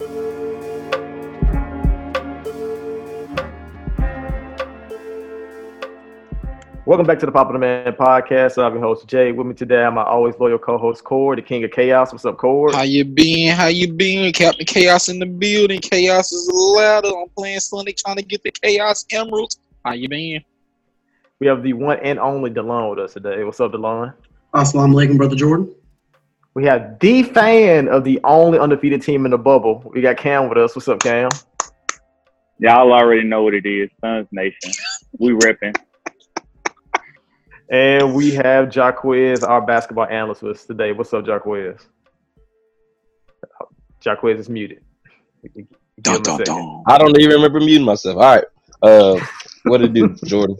Welcome back to the Popular Man podcast. I'm your host Jay. With me today, I'm my always loyal co-host Cord, the King of Chaos. What's up, Cord? How you been? How you been? Captain Chaos in the building. Chaos is a ladder. I'm playing Sonic, trying to get the Chaos Emeralds. How you been? We have the one and only Delon with us today. What's up, Delon? Assalamu alaikum, brother Jordan. We have the fan of the only undefeated team in the bubble. We got Cam with us. What's up, Cam? Y'all already know what it is. Suns Nation. We ripping. And we have Jaquez, our basketball analyst, with us today. What's up, Jaquez? Jaquez is muted. Dun, dun, dun. I don't even remember muting myself. All right. Uh, what it do, Jordan?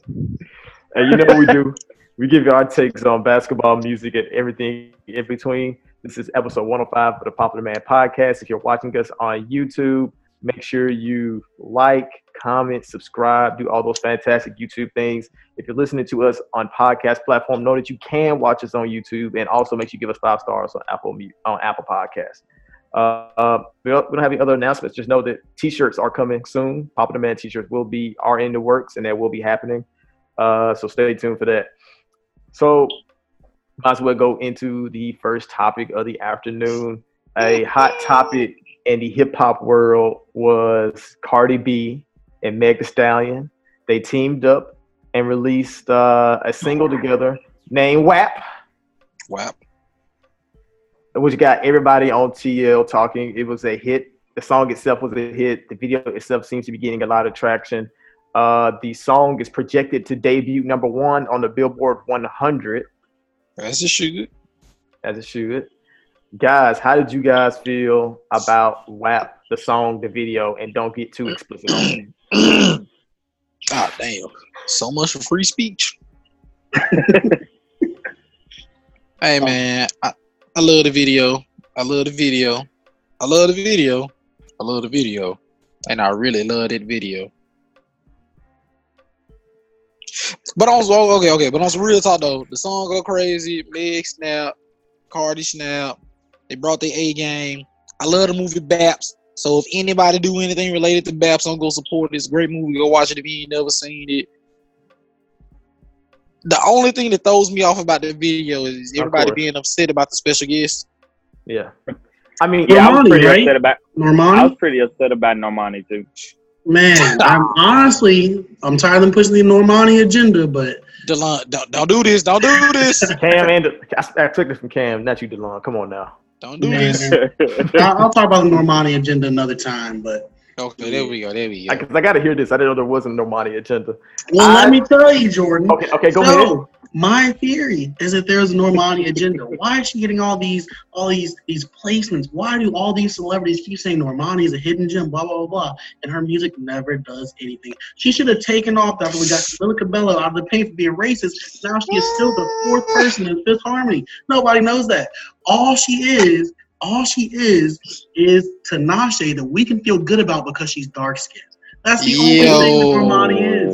And you know what we do? We give you our takes on basketball, music, and everything in between. This is episode 105 of the Popular Man podcast. If you're watching us on YouTube, make sure you like, comment, subscribe, do all those fantastic YouTube things. If you're listening to us on podcast platform, know that you can watch us on YouTube, and also make sure you give us five stars on Apple on Apple Podcasts. Uh, uh, we don't we don't have any other announcements. Just know that T-shirts are coming soon. Popular Man T-shirts will be are in the works, and that will be happening. Uh, so stay tuned for that. So might as well go into the first topic of the afternoon. A hot topic in the hip hop world was Cardi B and Meg Thee Stallion. They teamed up and released uh, a single together named WAP, Wow. which got everybody on TL talking. It was a hit. The song itself was a hit. The video itself seems to be getting a lot of traction. Uh, the song is projected to debut number one on the Billboard 100. That's a shoot. as it should. Guys, how did you guys feel about WAP, the song, the video, and don't get too explicit on it? God damn. So much for free speech. hey man, I, I love the video. I love the video. I love the video. I love the video. And I really love that video. But on some- okay, okay, but on some real talk though, the song go crazy. Meg snap, Cardi snap. They brought the A game. I love the movie Baps. So if anybody do anything related to Baps, I'm gonna go support this great movie. Go watch it if you ain't never seen it. The only thing that throws me off about the video is everybody being upset about the special guest. Yeah. I mean, Yeah, I was Normani, pretty right? upset about. I was pretty upset about Normani too. Man, I'm honestly, I'm tired of them pushing the Normani agenda, but Delon, don't, don't do this. Don't do this. Cam and I, I took it from Cam, not you, Delon. Come on now. Don't do Man. this. I'll, I'll talk about the Normani agenda another time. But Okay, there we go. There we go. Because I, got to hear this. I didn't know there was a Normani agenda. well, I- let me tell you, Jordan. Okay, okay, go so, ahead. My theory is that there's a Normani agenda. Why is she getting all these, all these, these placements? Why do all these celebrities keep saying Normani is a hidden gem? Blah blah blah blah, and her music never does anything. She should have taken off after we got Camila Cabello out of the paint for being racist. Now she is still the fourth person in Fifth Harmony. Nobody knows that. All she is, all she is, is Tinashe that we can feel good about because she's dark skinned. That's the only thing that Normani is.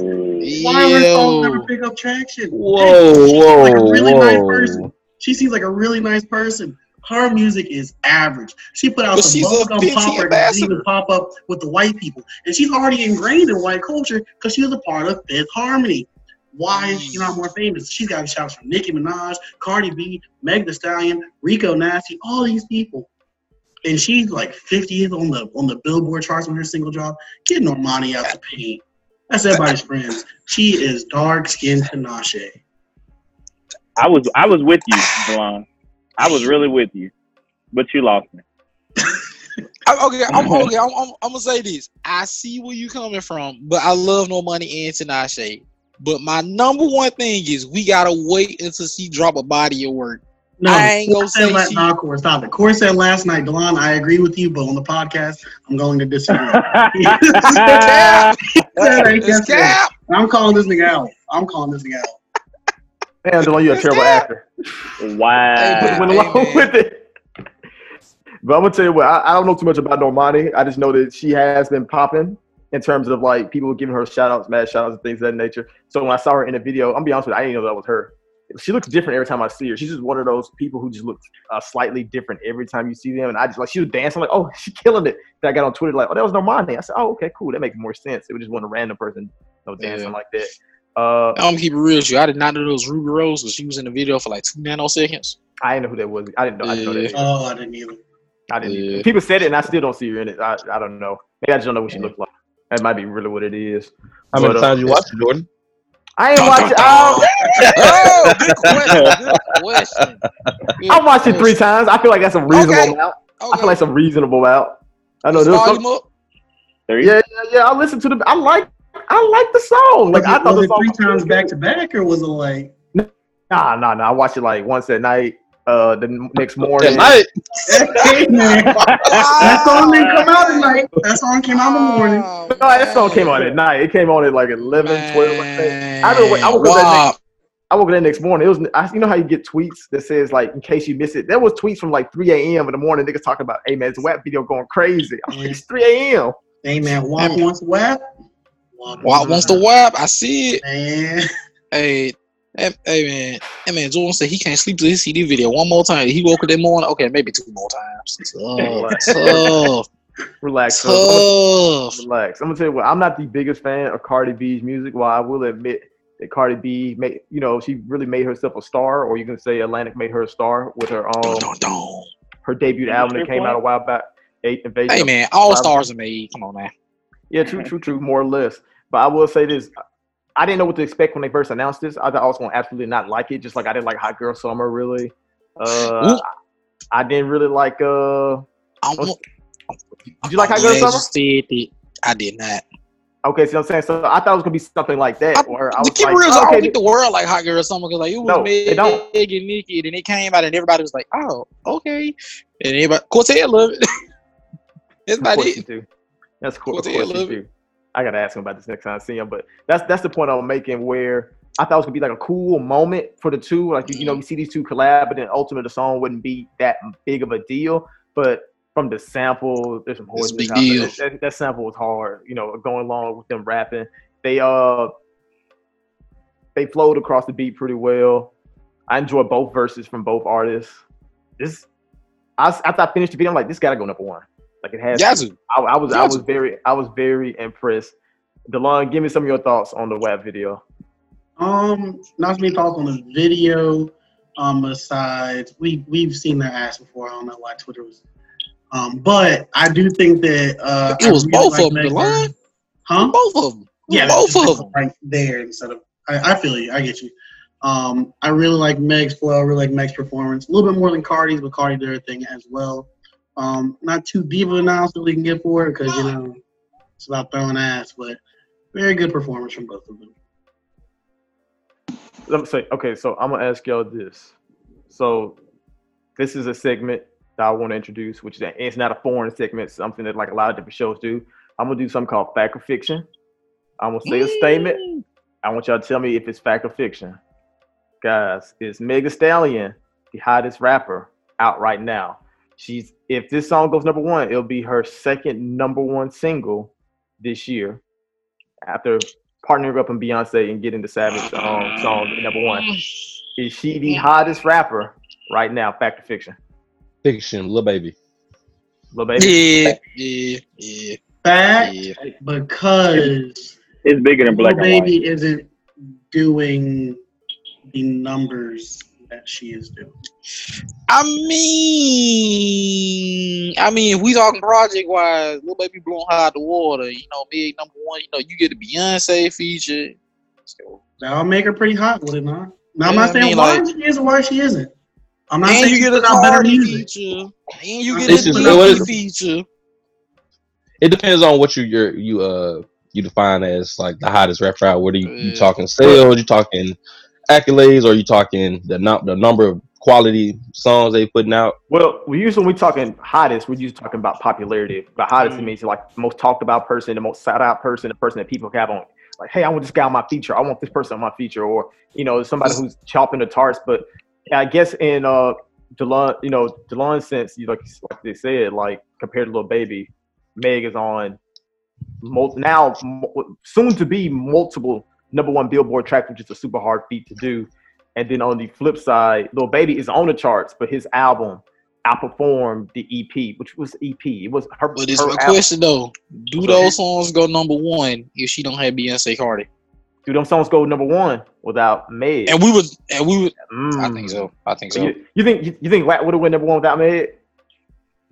Why her songs never pick up traction? Whoa, whoa, like a really nice person. She seems like a really nice person. Her music is average. She put out But some bubblegum popper that didn't even pop up with the white people. And she's already ingrained in white culture because she was a part of Fifth Harmony. Why is she not more famous? She's got shouts from Nicki Minaj, Cardi B, Meg Thee Stallion, Rico Nasty, all these people. And she's like 50th on the on the Billboard charts on her single drop. Get Normani out the paint. That's everybody's friends. She is dark skinned Tinashe. I was I was with you, Delon. I was really with you, but you lost me. I- okay, I'm okay. I'm, I'm, I'm gonna say this. I see where you coming from, but I love Normani and Tinashe. But my number one thing is we gotta wait until she drop a body of work. No, I ain't gonna said say la- she- nah, Cord, stop it. Cord said last night, Delon, I agree with you, but on the podcast, I'm going to disagree. Cap, ain't that cap. I'm calling this nigga out. I'm calling this nigga out. Man, Delon, you're a terrible that. actor. wow. Went Hey, along man. with it. But I'm gonna tell you what, I, I don't know too much about Normani. I just know that she has been popping in terms of like people giving her shout outs, mad shout outs, and things of that nature. So when I saw her in the video, I'm gonna be honest with you, I didn't know that was her. She looks different every time I see her. She's just one of those people who just looks uh, slightly different every time you see them. And I just like she was dancing like, oh, she killing it. Then I got on Twitter like, oh, that was Normani. I said, oh, okay, cool. That makes more sense. It was just one random person, you know, dancing Yeah. like that. Uh, I'm gonna keep it real with you. I did not know those Ruby Rose because she was in the video for like two nanoseconds. I didn't know who that was. I didn't know. I didn't know that. Oh, I didn't either. I didn't. Yeah. People said it, and I still don't see her in it. I, I don't know. Maybe I just don't know what she looked like. That might be really what it is. How many uh, times you watched it, Jordan? I ain't Dun, watching. dun, oh, good question. Good question. Good I watched it three times. I feel like that's a reasonable Okay. amount. I feel like some reasonable amount. I know there's Volume some, up. Yeah, yeah, yeah. I listened to the. I like. I like the song. Like Was I it, thought was the it song three times good. back to back, or was it like Nah, nah, nah. I watched it like once at night. Uh, the n- next morning. That night. Hey, man, that song didn't come out at night. That song came out in the morning. Oh, No, that song came out at night. It came on at like 11, 12. I think. I don't- I woke up that Wow. I woke up that next morning. It was I, you know how you get tweets that says like in case you miss it. There was tweets from like 3 a.m. in the morning. Niggas talking about, hey man, it's a WAP video going crazy. I'm like, it's 3 a.m. Hey man, WAP wants WAP. WAP Wow, wants to wap. I see it. Man, Hey, hey, hey man, hey man, Jordan said he can't sleep to his CD video one more time. He woke up that morning. Okay, maybe two more times. Tough, tough, Relax, son. I'm gonna- tough. relax. I'm gonna tell you what. I'm not the biggest fan of Cardi B's music. While I will admit that Cardi B made, you know, she really made herself a star, or you can say Atlantic made her a star with her Dun, um dun, dun. her debut album that came out a while back. Eight Invasion. Hey man, all stars are made. Come on man. Yeah, true, true, true. More or less. But I will say this: I didn't know what to expect when they first announced this. I thought I was going to absolutely not like it, just like I didn't like Hot Girl Summer. Really, uh, Ooh. I didn't really like. uh I'm, Did you like Hot Girl Summer? that. I did not. Okay, see what I'm saying. So I thought it was gonna be something like that, I, where I was it like, real, I okay, don't think the world like Hot Girl Summer because like it was No, Meg don't. and Nicki, and then it came out and everybody was like, "Oh, okay," and everybody Cortez love it. That's about it. That's cool. Well, Of they course you love do. I gotta ask him about this next time I see him. But that's that's the point I'm making where I thought it was gonna be like a cool moment for the two. Like you know, Mm-hmm. you see these two collab, but then ultimately the song wouldn't be that big of a deal. But from the sample, there's some horses. big deal. That, that, sample was hard. You know, going along with them rapping, they uh they flowed across the beat pretty well. I enjoyed both verses from both artists. This, I, after I finished the video, I'm like, this gotta go number one. Like it has. Yazoo. I, I was I was very I was very impressed. Delon, give me some of your thoughts on the WAP video. um, not many thoughts on the video. Um, besides we we've seen their ass before. I don't know why Twitter was. Um, but I do think that uh, It was really both like of them, Meg Delon. Huh? Both of them. Yeah, both of them. right there instead of. I, I feel you. I get you. Um, I really like Meg's flow. I really like Meg's performance. A little bit more than Cardi's, but Cardi did her thing as well. Um, not too deep of an announcement we can get for it because you know it's about throwing ass, but very good performance from both of them. Let me say, okay, so I'm gonna ask y'all this. So this is a segment that I want to introduce, which is it's not a foreign segment, something that like a lot of different shows do. I'm gonna do something called fact or fiction. I'm gonna say a statement. I want y'all to tell me if it's fact or fiction. Guys, is Meg Thee Stallion the hottest rapper out right now? She's if this song goes number one, it'll be her second number one single this year after partnering up with Beyonce and getting the Savage um, song number one. Is she the hottest rapper right now? Fact or fiction? Fiction, little baby. Lil baby. Yeah, yeah, yeah, Fact yeah. because It's bigger than black Lil and white. Baby isn't doing the numbers that she is doing. I mean, I mean, if we talking project wise, little baby blowing high the water. You know, big number one. You know, you get a Beyonce feature. So, That'll make her pretty hot, would it not? Now, I'm Yeah, not I saying mean, why like- she is or why she isn't. I'm not saying you get a out better Cardi music. feature. And you get This a is- Nicki what is- feature. It depends on what you you're, you uh you define as like the hottest rapper out. What are you, you Yeah. talking sales? You talking accolades? Or you talking the num- the number of quality songs they putting out? Well, we usually when we talking hottest, we're usually talking about popularity. But hottest it Mm. means like the most talked about person, the most sought out person, the person that people have on. Like, hey, I want this guy on my feature. I want this person on my feature, or you know, somebody who's chopping the tarts. But I guess in uh Delon, you know, Delon's sense, you like like they said, like compared to Little Baby, Meg is on mul- now mu- soon to be multiple number one Billboard track, which is a super hard feat to do. And then on the flip side, Lil Baby is on the charts, but his album outperformed the EP, which was EP. It was her. But it's her my album. question though: Do those songs go number one if she don't have Beyonce Cardi? Do them songs go number one without Meg? And we was, and we, was, Mm. I think so. I think so. You, you think you, you think Wack would have went number one without Meg?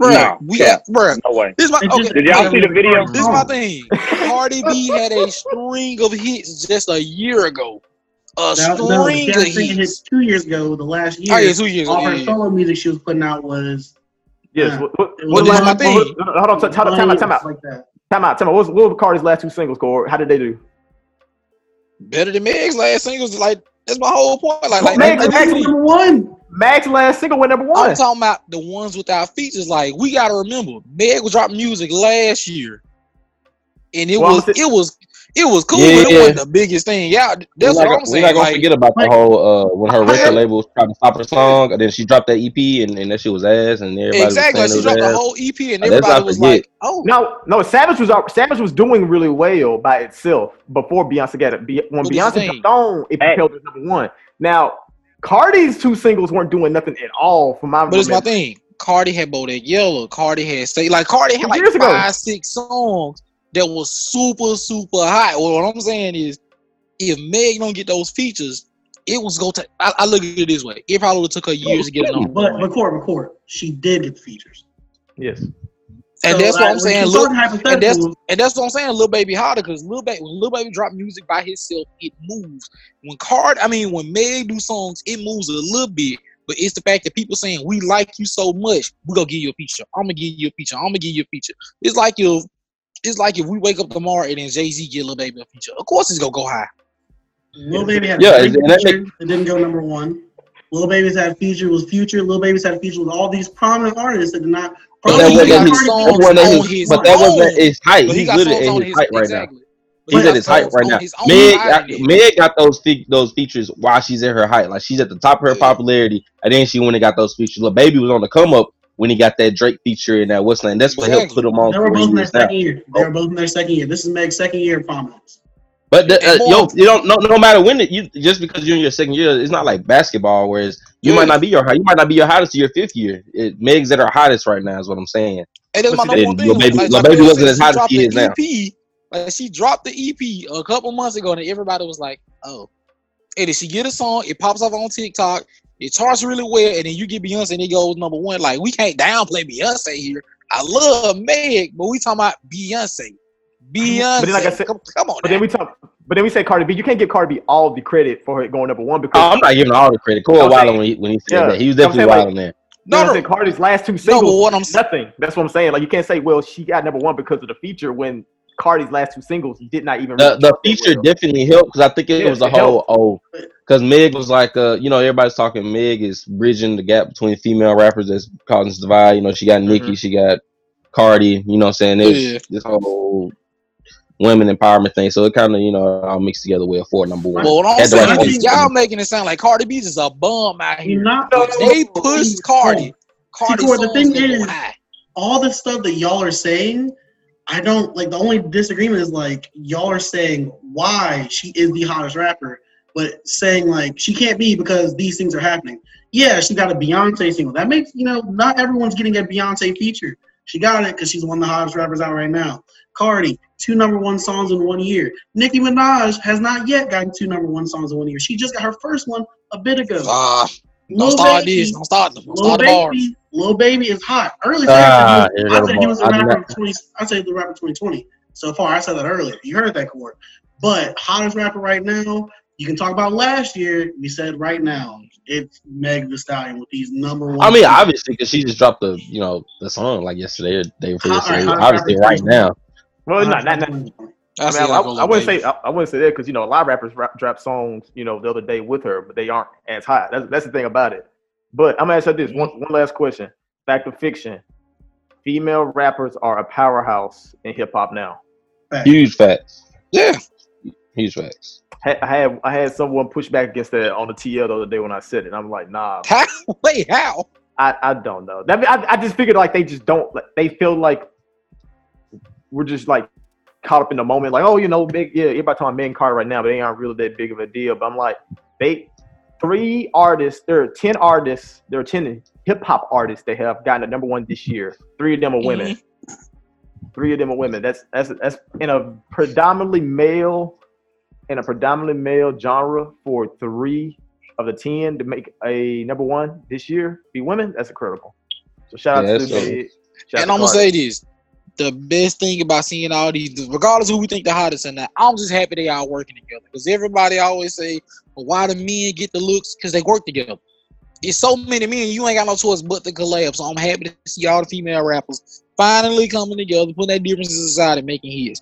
Bruh, No, we yeah. got, bruh. No way. This is my okay. just- Did y'all see the video? This is my thing. Cardi B had a string of hits just a year ago. A That, string that, of that hits. two years ago. The last year, Oh yeah, two years. all ago, her Yeah, yeah. solo music she was putting out was Yes. Yeah. What, what, It what was last- my thing. hold on. Time, time, time out. Time out. like that. Time out. Time out. What was, what were Cardi's last two singles, Cord? How did they do? Better than Meg's last singles. Like that's my whole point. Like, like, Meg- like, like, number one. Meg's last single went number one. I'm talking about the ones without features. Like we gotta remember, Meg was dropping music last year, and it Well, was it was it was cool, Yeah, but it yeah. wasn't the biggest thing. Yeah, that's we're what not, I'm saying. we're saying. not gonna Like, forget about the whole uh when her record label was trying to stop her song, and then she dropped that EP, and, and that shit was ass, and everybody exactly. was She dropped it the was ass. whole EP, and Let's everybody not was like, "Oh, No, no. Savage was out- Savage was doing really well by itself before Beyonce got it. When But this is the Beyonce thing. jumped on, it Hey. propelled it number one. Now, Cardi's two singles weren't doing nothing at all for my. But it's my thing. Cardi had Bodak Yellow. Cardi had say like Cardi had like years ago. five, six songs that was super, super hot. Well, what I'm saying is, if Meg don't get those features, it was go to. I, I look at it this way: it probably would took her years to get it number But one. but court, but she did get the features. Yes. And So, that's what I'm saying. when Look, she's talking and that's and that's what I'm saying. Lil Baby harder because Lil Baby when Lil Baby drop music by himself, it moves. When Card, I mean, when Meg do songs, it moves a little bit. But it's the fact that people saying we like you so much, we gonna give you a feature. I'm gonna give you a feature. I'm gonna give you a feature. It's like if it's like if we wake up tomorrow and then Jay Z give Lil Baby a feature. Of course, it's gonna go high. Lil Baby had Yeah, a great and that feature. It didn't go number one. Lil Baby's had feature was future. Lil Baby's had feature with all these prominent artists that did not. But But that wasn't his, that wasn't on his, his but that wasn't his height. But he He's literally at his his height right now. exactly. But He's at his height right on now. his Meg, height got, then. Meg got those fe- those features while she's at her height. Like she's at the top of her Yeah. popularity, and then she went and got those features. Lil Baby was on the come up when he got that Drake feature and that what's name. That's what helped put him on They were both in their years now. second year. They were both in their second year. This is Meg's second year of prominence. But the, uh, more- yo, you don't no, no matter when it, you just because you're in your second year, it's not like basketball. Whereas you Yeah. might not be your high, you might not be your hottest to your fifth year. It, Meg's at her hottest right now is what I'm saying. And that's my number one Lil thing. Baby- like, Lil like Baby wasn't as she hot as dropped he the is now. EP, like she dropped the EP a couple months ago, and everybody was like, "Oh." And if she get a song, it pops up on TikTok, it charts really well, and then you get Beyonce, and it goes number one. Like we can't downplay Beyonce here. I love Meg, but we talking about Beyonce. Beyonce. But then, like I said- come, come on. But now. then we talk. But then we say Cardi B. You can't give Cardi B all the credit for it going number one because Oh, I'm not giving all the credit. Cole I'm Wilder when he when he said Yeah. that, he was definitely saying, like, wild there. you know no, no. Cardi's last two singles, But what I'm saying, nothing. That's what I'm saying. Like you can't say, well, she got number one because of the feature when Cardi's last two singles did not even. The the feature well. definitely helped because I think it Yeah, was a it whole oh because Meg was like uh you know everybody's talking Meg is bridging the gap between female rappers that's causing this divide. You know she got Nicki, Mhm. she got Cardi. You know what I'm saying there's Yeah. this whole women empowerment thing. So it kind of you know all mixed together well for number one. but what I'm Had right saying is focus. y'all making it sound like Cardi B is a bum out here. not. They pushed Cardi. Cardi Cord, the thing is- high. all the stuff that y'all are saying, I don't like. The only disagreement is like y'all are saying why she is the hottest rapper, but saying like she can't be because these things are happening. Yeah, she got a Beyonce single. That makes you know not everyone's getting a Beyonce feature. She got it because she's one of the hottest rappers out right now. Cardi, two number one songs in one year. Nicki Minaj has not yet gotten two number one songs in one year. She just got her first one a bit ago. Ah, don't start Baby- this. Don't start them. Don't Lil start the bar. Baby, Lil Baby is hot. Early Ah, I here said he was the the bar. I rapper not- 20. I said the rapper 2020. So far, I said that earlier. You heard that, Cord. But hottest rapper right now, you can talk about last year. We said right now, it's Meg Thee Stallion with these number one. I mean, obviously, because she just dropped the you know the song like yesterday or day before All yesterday. right, obviously, all right. right now. Well, not not. not I, I, mean, I, I wouldn't say I, I wouldn't say that because you know a lot of rappers rap, drop songs you know the other day with her, but they aren't as hot. That's that's the thing about it. But I'm gonna ask you this one one last question. Fact or fiction? Female rappers are a powerhouse in hip hop now. Huge facts. Yeah. Huge facts. I had I had someone push back against that on the TL the other day when I said it. And I'm like, nah, How? Wait, how? I, I don't know. That I, I just figured like they just don't like they feel like we're just like caught up in the moment. Like, oh, you know, big yeah, everybody talking Megan Carter right now, but they aren't really that big of a deal. But I'm like, they three artists. There are ten artists. There are ten hip hop artists that have gotten a number one this year. Three of them are women. Three of them are women. That's that's that's in a predominantly male, in a predominantly male genre for three of the ten to make a number one this year be women. That's a critical. So shout out to that's the dope. shout out And to I'm gonna say this: the best thing about seeing all these, regardless who we think the hottest or not, I'm just happy they all working together. Because everybody always say, well, "Why do men get the looks?" Because they work together. It's so many men, you ain't got no choice but to collab. So I'm happy to see all the female rappers finally coming together, putting their differences aside and making hits.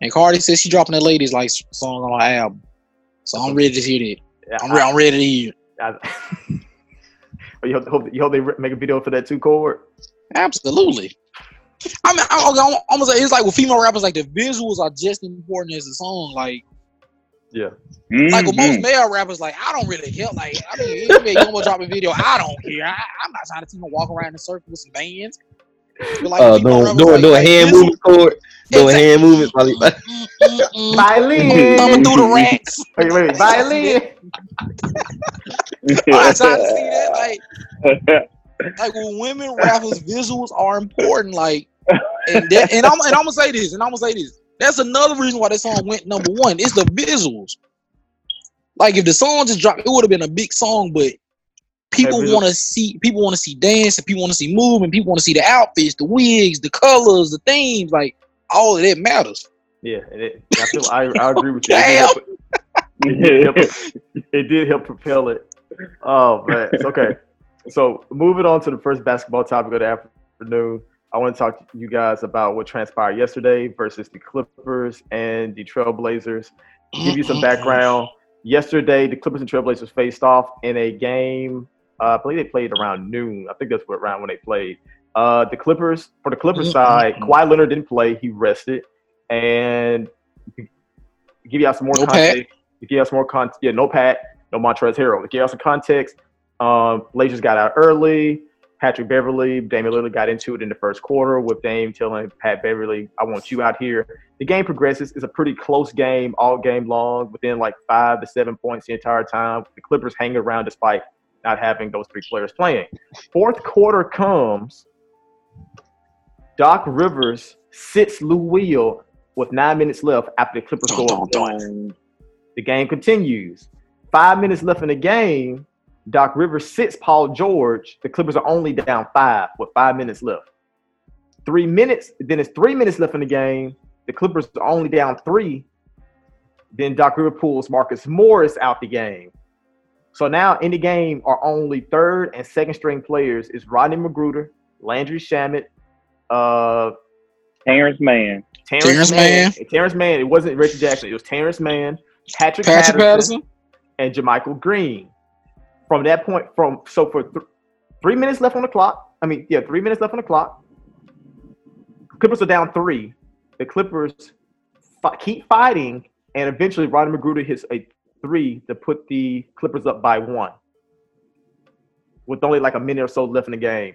And Cardi says she dropping the ladies like song on her album. So I'm ready to hear that. I'm, re- I'm ready to hear. it. I, I, you hope you hope they make a video for that too, Cord. Absolutely. I mean, I, okay, I'm, I'm gonna say it's like with female rappers, like the visuals are just as important as the song. Like, Yeah. like with most Mhm. male rappers, like I don't really care. Like, I mean, if you gonna drop a video, I don't care. I, I'm not trying to see him walk around in a circle with some bands. But like, Uh, female doing rappers, doing, like- doing hand visual- movements, cord. Doing Exactly. hand movements. While he, mm. Violin. Thumbing through the racks. Wait, wait, wait. Violin. I'm trying to see that. Like, like when women rappers, visuals are important. Like, and that, and I'm and I'm gonna say this, and I'm gonna say this. That's another reason why that song went number one. It's the visuals. Like if the song just dropped, it would have been a big song, but people want to see people want to see dance, and people want to see movement, people want to see the outfits, the wigs, the colors, the themes. Like all of that matters. Yeah, and it, I feel I, I agree with you. It did, help, it did help propel it. Oh man, it's okay. So moving on to the first basketball topic of the afternoon, I want to talk to you guys about what transpired yesterday versus the Clippers and the Trailblazers. Give you some mm-hmm. background. Yesterday, the Clippers and Trailblazers faced off in a game. Uh, I believe they played around noon. I think that's what around when they played. Uh, the Clippers, for the Clippers side, Kawhi Leonard didn't play. He rested. And to give you all some more No context, to give you all some more context, yeah, no Pat, no Montrezl Harrell. To give you all some context, um, Blazers got out early. Patrick Beverley, Damian Lillard got into it in the first quarter with Dame telling Pat Beverley, I want you out here. The game progresses. It's a pretty close game all game long, within like five to seven points the entire time. The Clippers hang around despite not having those three players playing. Fourth quarter comes. Doc Rivers sits Lou Will with nine minutes left after the Clippers go Dun, up dun. The game continues. Five minutes left in the game. Doc Rivers sits Paul George. The Clippers are only down five with five minutes left. Three minutes, then it's three minutes left in the game. The Clippers are only down three. Then Doc Rivers pulls Marcus Morris out the game. So now in the game are only third and second string players is Rodney McGruder, Landry Shamet, uh, Terrence Mann. Terrence, Terrence Mann. Mann. Terrence Mann. It wasn't Richard Jackson. It was Terrence Mann, Patrick, Patrick Patterson, Patterson. and JaMychal Green. From that point, from so for th- three minutes left on the clock. I mean, yeah, three minutes left on the clock. Clippers are down three. The Clippers fi- keep fighting, and eventually Rodney McGruder hits a three to put the Clippers up by one, with only like a minute or so left in the game.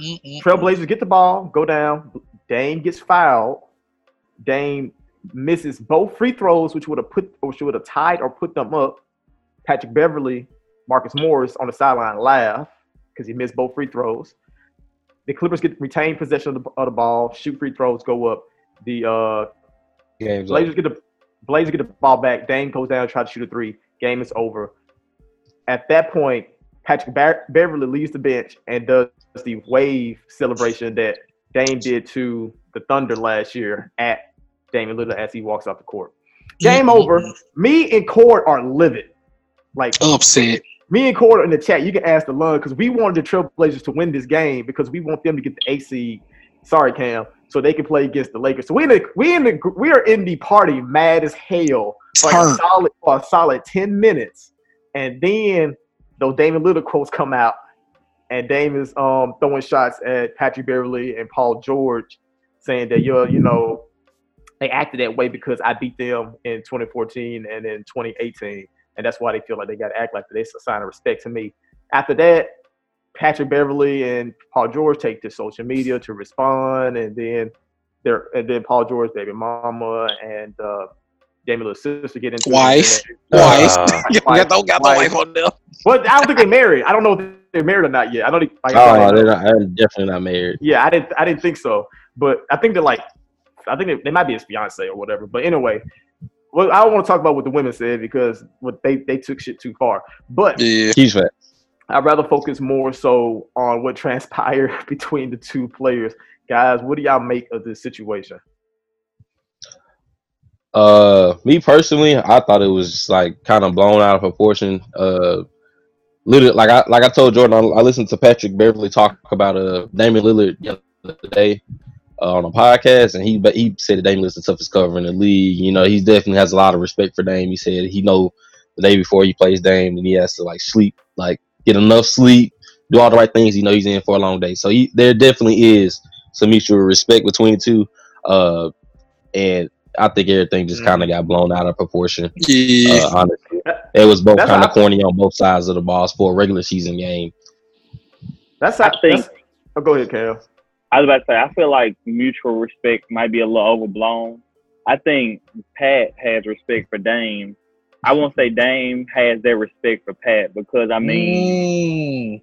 Mm-mm. Trailblazers get the ball, go down. Dame gets fouled. Dame misses both free throws, which would have put, which would have tied or put them up. Patrick Beverley, Marcus Morris on the sideline laugh because he missed both free throws. The Clippers get retained possession of the, of the ball, shoot free throws, go up. The uh, Game's Blazers over. get the Blazers get the ball back. Dame goes down, try to shoot a three. Game is over. At that point, Patrick Bar- Beverley leaves the bench and does the wave celebration that Dame did to the Thunder last year at Damian Lillard as he walks off the court. Game Mm-mm. over. Me and Cord are livid. Like Upset. me and Cord in the chat, you can ask the lung because we wanted the Trailblazers to win this game because we want them to get the AC. Sorry, Cam, so they can play against the Lakers. So we in the we in the we are in the party mad as hell for like a solid for a solid ten minutes, and then those Damian Lillard quotes come out, and Dame is um throwing shots at Patrick Beverley and Paul George, saying that you're you know they acted that way because I beat them in 2014 and in 2018 and that's why they feel like they got to act like that. It's a sign of respect to me. After that, Patrick Beverley and Paul George take to social media to respond, and then there and then Paul George, baby mama, and uh, Damian Lillard's sister get into Wife. it. Wife. Uh, You don't got the Wife. wife on there. Well, I don't think they're married. I don't know if they're married or not yet. I don't. think- Like, I oh, don't they're, not, they're definitely not married. Yeah, I didn't. I didn't think so. But I think they're like. I think they, they might be his fiance or whatever. But anyway, well, I don't want to talk about what the women said because what they they took shit too far. But Yeah. Huge fact. I'd rather focus more so on what transpired between the two players. Guys, what do y'all make of this situation? Uh, me personally, I thought it was just like kind of blown out of proportion. Uh, literally, like I like I told Jordan, I, I listened to Patrick Beverley talk about uh Damian Lillard the other day uh, on a podcast, and he but he said that Damian Lillard's the toughest cover in the league. You know, he definitely has a lot of respect for Dame. He said he know the day before he plays Dame, and he has to like sleep, like get enough sleep, do all the right things. You know, he's in for a long day, so he, there definitely is some mutual respect between the two. Uh, and I think everything just Mhm. kind of got blown out of proportion. Yeah. Uh, honestly, it was both kind of how- corny on both sides of the balls for a regular season game. That's how. I think- that's- oh, go ahead, Cal. I was about to say, I feel like mutual respect might be a little overblown. I think Pat has respect for Dame. I won't say Dame has their respect for Pat because I mean, Mm.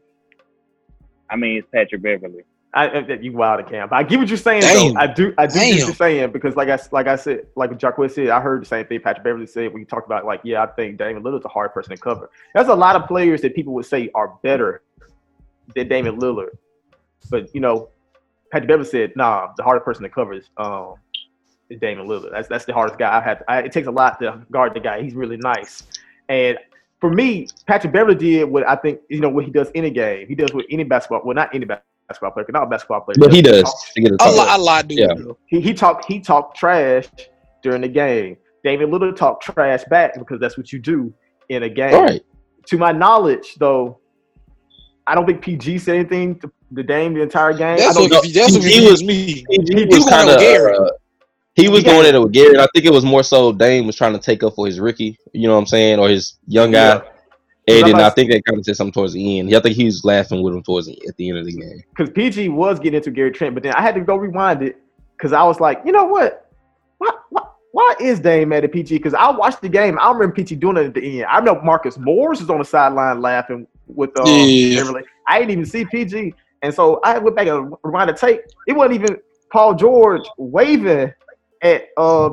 I mean it's Patrick Beverley. I, I you wild at camp. I get what you're saying Damn. though. I do. I do get what you're saying because, like I like I said, like Jacquez said, I heard the same thing Patrick Beverley said when you talked about like, yeah, I think Damian Lillard's a hard person to cover. There's a lot of players that people would say are better than Damian Lillard, but you know, Patrick Beverley said, nah, the hardest person to cover is um is Damian Lillard. That's that's the hardest guy I've had. I, it takes a lot to guard the guy. He's really nice, and for me, Patrick Beverley did what I think you know what he does in a game. He does what any basketball, well, not any basketball player, not a basketball player, But he does talk- to get a A lot, a lot do. Yeah. he he talked he talked trash during the game. David Little talked trash back because that's what you do in a game. All right. To my knowledge, though, I don't think PG said anything to the Dame the entire game. I That's don't what, if, that's what he he was- was me. He, he was was kind at of. Uh, He was Yeah. going at it with Garrett. I think it was more so Dame was trying to take up for his rookie. You know what I'm saying, or his young guy. Yeah. And then I think they kind of said something towards the end. I think he was laughing with him towards the, at the end of the game. because PG was getting into Gary Trent, but then I had to go rewind it because I was like, you know what? Why, why, why is Dame mad at PG? Because I watched the game. I remember PG doing it at the end. I know Marcus Morris is on the sideline laughing with um, Yeah. Beverley. I didn't even see PG, and so I went back and rewind the tape. It wasn't even Paul George waving at uh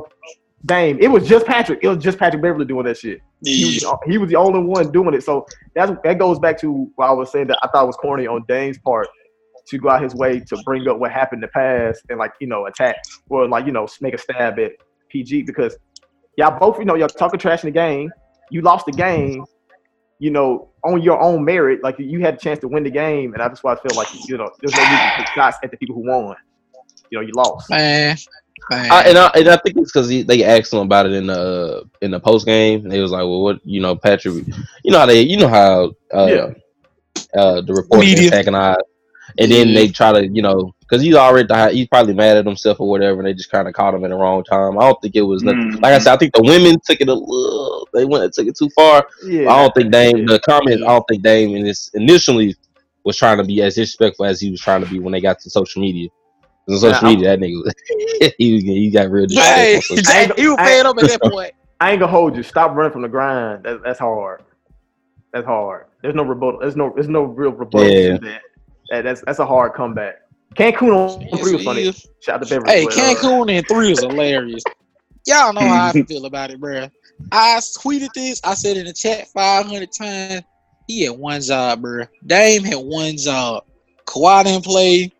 Dame. It was just Patrick. It was just Patrick Beverley doing that shit. He was, the- he was the only one doing it. So that's that goes back to what I was saying that I thought was corny on Dame's part to go out his way to bring up what happened in the past and like you know attack or like you know make a stab at PG because y'all both you know y'all talking trash in the game. You lost the game, you know, on your own merit. Like you had a chance to win the game, and that's why I feel like you know there's no need to take shots at the people who won. You know, you lost. Man. Man. I, and I and I think it's because they asked him about it in the in the post game. They was like, "Well, what you know, Patrick? You know how they, you know how uh, Yeah. uh, the reporters Media. antagonize, and then Yeah. they try to, you know, because he's already he's probably mad at himself or whatever, and they just kind of caught him at the wrong time. I don't think it was nothing. Mhm. Like I said, I think the women took it a little. They went and took it too far. Yeah, I don't think Dame. Yeah. The comment. I don't think Dame in this initially was trying to be as disrespectful as he was trying to be when they got to social media. 'Cause on social Yeah, media, that nigga, he, he got real Hey, disrespectful. on social I ain't- he was I fed up at that point. I ain't gonna hold you. Stop running from the grind. That, that's hard. That's hard. There's no rebuttal. There's no. There's no real rebuttal Yeah. to that. that. That's that's a hard comeback. Cancun on Yes, three was funny. is. Shout out to Beverley. Hey, but, uh, Cancun and three was hilarious. Y'all know how I feel about it, bruh. I tweeted this. I said in the chat 500 times. He had one job, bruh. Dame had one job. Kawhi didn't play.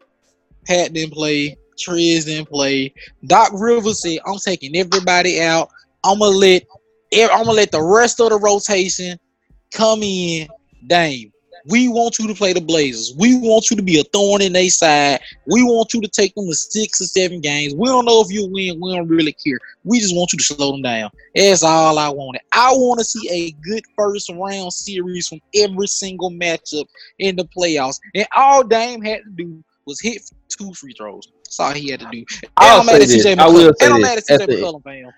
Pat didn't play. Trez didn't play. Doc Rivers said, "I'm taking everybody out. I'm gonna let. I'm gonna let the rest of the rotation come in. Dame, we want you to play the Blazers. We want you to be a thorn in their side. We want you to take them to six or seven games. We don't know if you win. We don't really care. We just want you to slow them down. That's all I wanted. I want to see a good first round series from every single matchup in the playoffs. And all Dame had to do was hit two free throws. That's all he had to do. And I'll I'm mad at say this. CJ I will say And I'm this. at At the- McCollum,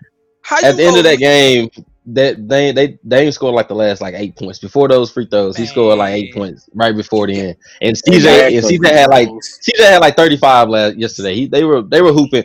At the end of that game, that they they Dame scored like the last like eight points before those free throws. He scored like eight points right before the end. And CJ Exactly. and CJ had like CJ had like thirty five last yesterday. He they were they were hooping.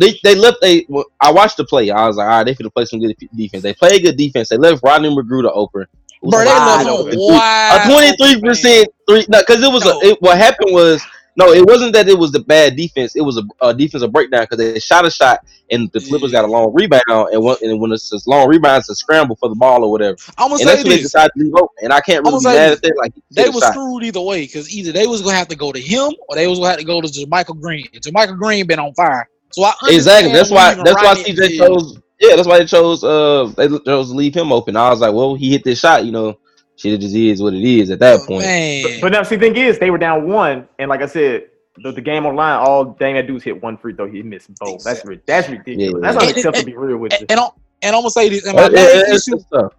they they left they. well, I watched the play. I was like, all right, they finna play some good defense. They played good defense. They left Rodney McGruder open. Bro, they left open. him wide. a twenty three percent three. No, because it was No. a, it, what happened was no, it wasn't that it was the bad defense. It was a, a defensive breakdown because they shot a shot and the Clippers got a long rebound and when, and when it's a long rebound, it's a scramble for the ball or whatever. I'm gonna And say that's when they this: decided to leave open. And I can't really be mad at that. Like they hit a was shot. screwed either way because either they was gonna have to go to him or they was gonna have to go to JaMychal Green. And JaMychal Green been on fire, so I Exactly. That's why. That's why CJ chose. Yeah, that's why they chose. Uh, they chose to leave him open. I was like, well, he hit this shot. You know, shit. It just is what it is at that Oh, point. Man, But now, see, the thing is, they were down one, and like I said, the, the game online, all dang had dude's hit one free throw. He missed both. That's that's ridiculous. Yeah. That's And- unacceptable. and- to be real with you. and, and, I'm, and I'm gonna say this. And Uh, my yeah, main yeah, issue, good stuff.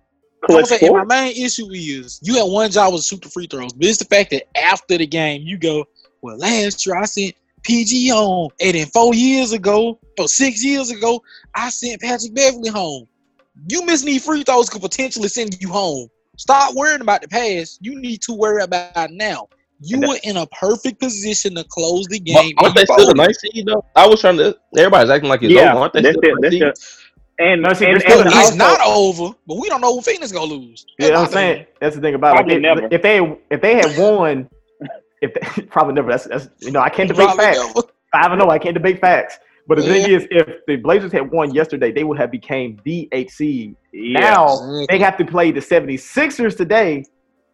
I'm say, and my main issue is you had one job was to shoot the free throws, but it's the fact that after the game you go, well, last year I sent PG home, and then four years ago or six years ago I sent Patrick Beverley home. You missing these free throws could potentially send you home. Stop worrying about the past. You need to worry about now. You were in a perfect position to close the game. aren't they still the folded. ninth seed though? I was trying to. Everybody's acting like it's Yeah, over. Aren't they that's still the ninth it. And, No, see, and, still and It's also, not over, but we don't know who Phoenix gonna lose. Yeah, That's I'm saying thing. that's the thing about it. Probably Like, never. if they if they had won, if they, probably never. That's that's you know I can't debate Probably facts. never. I don't know. I can't debate facts. But the thing is, if the Blazers had won yesterday, they would have became the eight seed. yeah. Now they mm-hmm. have to play the 76ers today,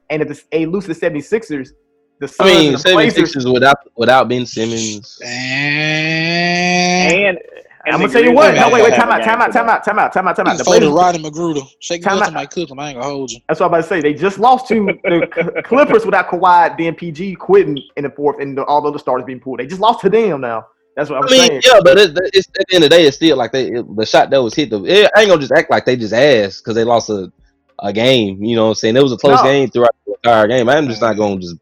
and if the, they lose the 76ers, the I Suns mean, and the 76ers without without Ben Simmons. And And, and I'm gonna tell you what. No, wait, wait. Time out. Time out. Time out. Time out. Time out. Time out. you The folded Blazers. Rodney McGruder. Shake Time good out. my cook. I ain't gonna hold you. That's what I'm about to say. They just lost to the Clippers without Kawhi, then PG quitting in the fourth, and the, all the other starters being pulled. They just lost to them now. That's what I'm I mean, saying. yeah, but it, it's at the end of the day, it's still like they it, the shot that was hit. The, it, I ain't gonna just act like they just asked because they lost a, a game. You know what I'm saying? It was a close No. game throughout the entire game. I'm just not gonna just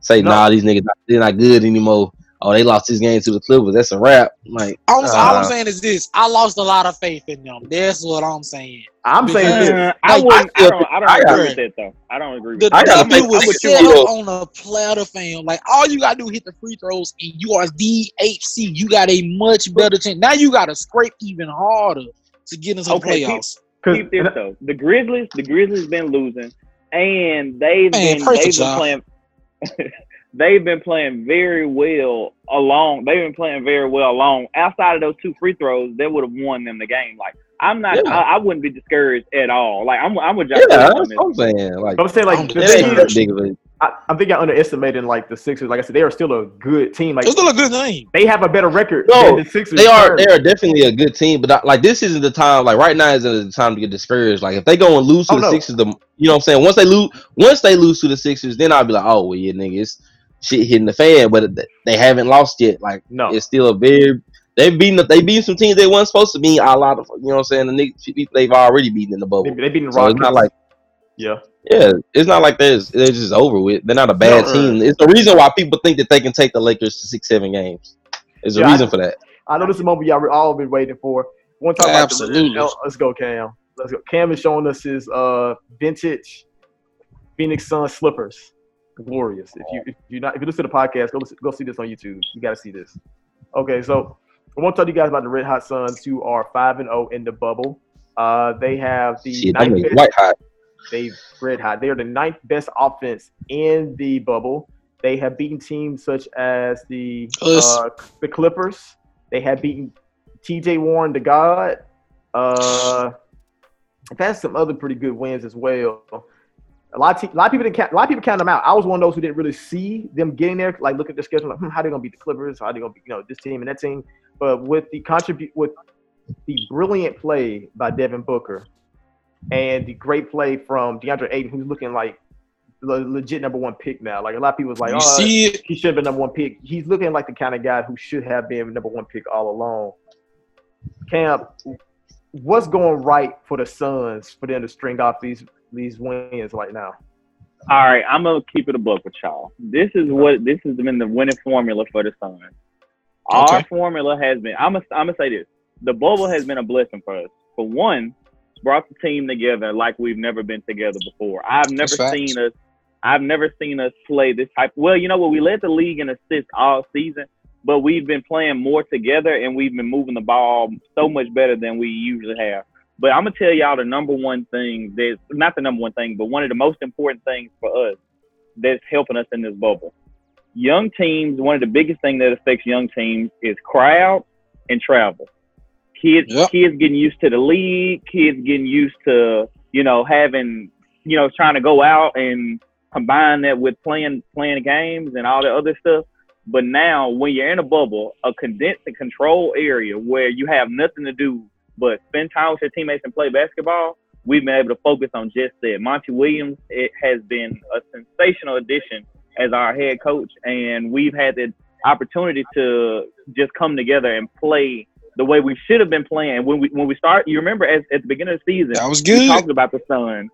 say, No. nah, these niggas they're not good anymore. Oh, they lost this game to the Clippers. That's a wrap. Like, All, I'm- all I'm Uh, saying is this: I lost a lot of faith in them. That's what I'm saying. I'm saying this. I wouldn't. I I don't. I don't I agree with that though. I don't agree. With I that. gotta W think- was I'm with set you, on a platter, fam. Like all you gotta do hit the free throws, and you are DHC. You got a much better chance. Now you gotta scrape even harder to get into the Okay, playoffs. Cause, Keep this though. The Grizzlies, the Grizzlies been losing, and they've Man, been they've been playing. they've been playing very well along. They've been playing very well along. Outside of those two free throws, they would have won them the game. Like I'm not. Yeah. I, I wouldn't be discouraged at all. Like I'm. I'm with yeah, Josh that's what. I'm saying. Like, I'm saying like I'm the it That's thing ain't not- that big of a. I, I think I underestimated like the Sixers. Like I said, they are still a good team. Like It's still a good name. they have a better record No, than the Sixers. They are currently. they are definitely a good team, but I- like this isn't the time. Like right now isn't the time to get discouraged. Like if they go and lose oh, to Oh, the no. Sixers, the you know what I'm saying. Once they lose, once they lose to the Sixers, then I'll be like, oh well, yeah, nigga, it's shit hitting the fan. But they haven't lost yet. Like No. it's still a very they've beaten they beat some teams they weren't supposed to beat. A lot of you know what I'm saying. The niggas they've already beaten in the bubble. They, they beating the So Rockets. it's not like yeah. yeah, it's not like they're they're just over with. They're not a bad No, team. It's the reason why people think that they can take the Lakers to six seven games. There's a Yeah, I- reason for that. I know this is a moment y'all all been waiting for. One talk about the- Absolutely. oh, let's go, Cam. Let's go. Cam is showing us his uh vintage Phoenix Sun slippers. Glorious. If you if you're not if you listen to the podcast, go listen, go see this on YouTube. You got to see this. Okay, so I want to tell you guys about the Red Hot Suns, who are five and zero in the bubble. Uh, they have the Shit, ninth best- white hot. they red hot. They are the ninth best offense in the bubble. They have beaten teams such as the uh, the Clippers. They have beaten T.J. Warren, the God. Uh, they've had some other pretty good wins as well. A lot of te- a lot of people didn't count, a lot of people count them out. I was one of those who didn't really see them getting there. Like look at their schedule, like hmm, how they gonna beat the Clippers? How they gonna beat you know this team and that team? But with the contribute with the brilliant play by Devin Booker and the great play from DeAndre Ayton, who's looking like the legit number one pick now. Like a lot of people was like, you oh, see he should have been number one pick. He's looking like the kind of guy who should have been number one pick all along. Camp, what's going right for the Suns for them to string off these these wins right now? All right, I'm gonna keep it a book with y'all. This is what this has been the winning formula for the Suns. Our Okay. formula has been. I'm gonna I'm gonna say this: the bubble has been a blessing for us. For one, it's brought the team together like we've never been together before. I've never That's facts. seen us. I've never seen us play this type. Well, you know what? We led the league in assists all season, but we've been playing more together and we've been moving the ball so much better than we usually have. But I'm gonna tell y'all the number one thing that's not the number one thing, but one of the most important things for us that's helping us in this bubble. Young teams, one of the biggest things that affects young teams is crowd and travel. Kids, Yep. kids getting used to the league, kids getting used to you know having you know trying to go out and combine that with playing playing games and all the other stuff. But now, when you're in a bubble, a condensed and controlled area where you have nothing to do but spend time with your teammates and play basketball, we've been able to focus on just that. Monty Williams, it has been a sensational addition as our head coach, and we've had the opportunity to just come together and play the way we should have been playing. When we when we start, you remember as, at the beginning of the season, That was good. we talked about the sun,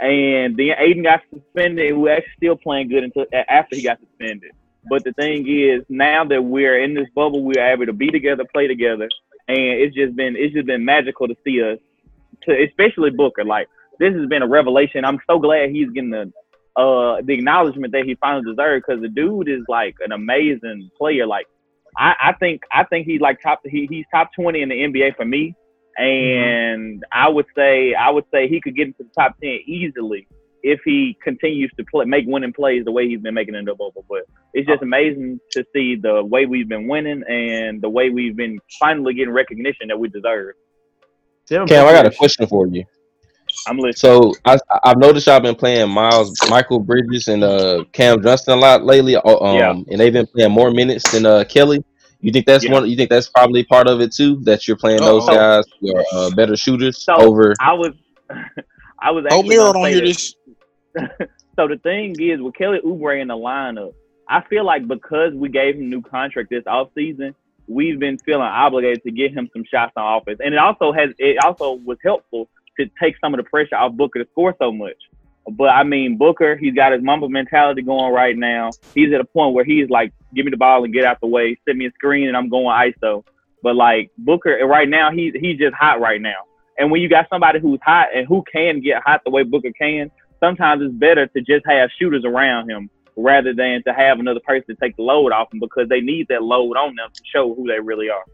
and then Ayton got suspended. and We actually still playing good until after he got suspended. But the thing is, now that we're in this bubble, we're able to be together, play together, and it's just been it's just been magical to see us, to especially Booker. Like this has been a revelation. I'm so glad he's getting the uh the acknowledgement that he finally deserved because the dude is like an amazing player. Like I, I think I think he's like top he, he's top twenty in the NBA for me. And I would say I would say he could get into the top ten easily if he continues to play make winning plays the way he's been making in the bubble. But it's just amazing to see the way we've been winning and the way we've been finally getting recognition that we deserve. Cam, I got a question for you. I'm listening. So I, I've noticed y'all been playing Miles, Michael Bridges, and uh, Cam Johnson a lot lately. uh, Um, Yeah. and they've been playing more minutes than uh, Kelly. You think that's Yeah. one? You think that's probably part of it too? That you're playing those Uh-oh. guys who are uh, better shooters So, over. I was I was Oh, actually Miro gonna don't say hear this. So the thing is, with Kelly Oubre in the lineup, I feel like because we gave him a new contract this offseason, we've been feeling obligated to get him some shots on offense. And it also has it also was helpful to take some of the pressure off Booker to score so much. But I mean, Booker, he's got his mamba mentality going right now. He's at a point where he's like, give me the ball and get out the way, send me a screen, and I'm going ISO. But like Booker, right now, he's he's just hot right now. And when you got somebody who's hot and who can get hot the way Booker can, sometimes it's better to just have shooters around him rather than to have another person take the load off him because they need that load on them to show who they really are.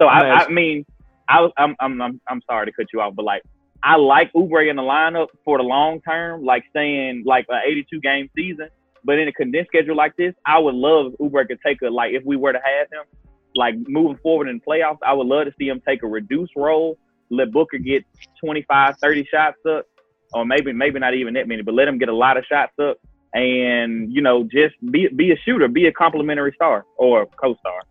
So I, I mean, I was I'm, I'm I'm I'm sorry to cut you off, but like I like Oubre in the lineup for the long term, like staying like an 82 game season. But in a condensed schedule like this, I would love Oubre could take a like if we were to have him, like moving forward in playoffs, I would love to see him take a reduced role, let Booker get 25, 30 shots up, or maybe maybe not even that many, but let him get a lot of shots up, and you know just be be a shooter, be a complimentary star or co-star.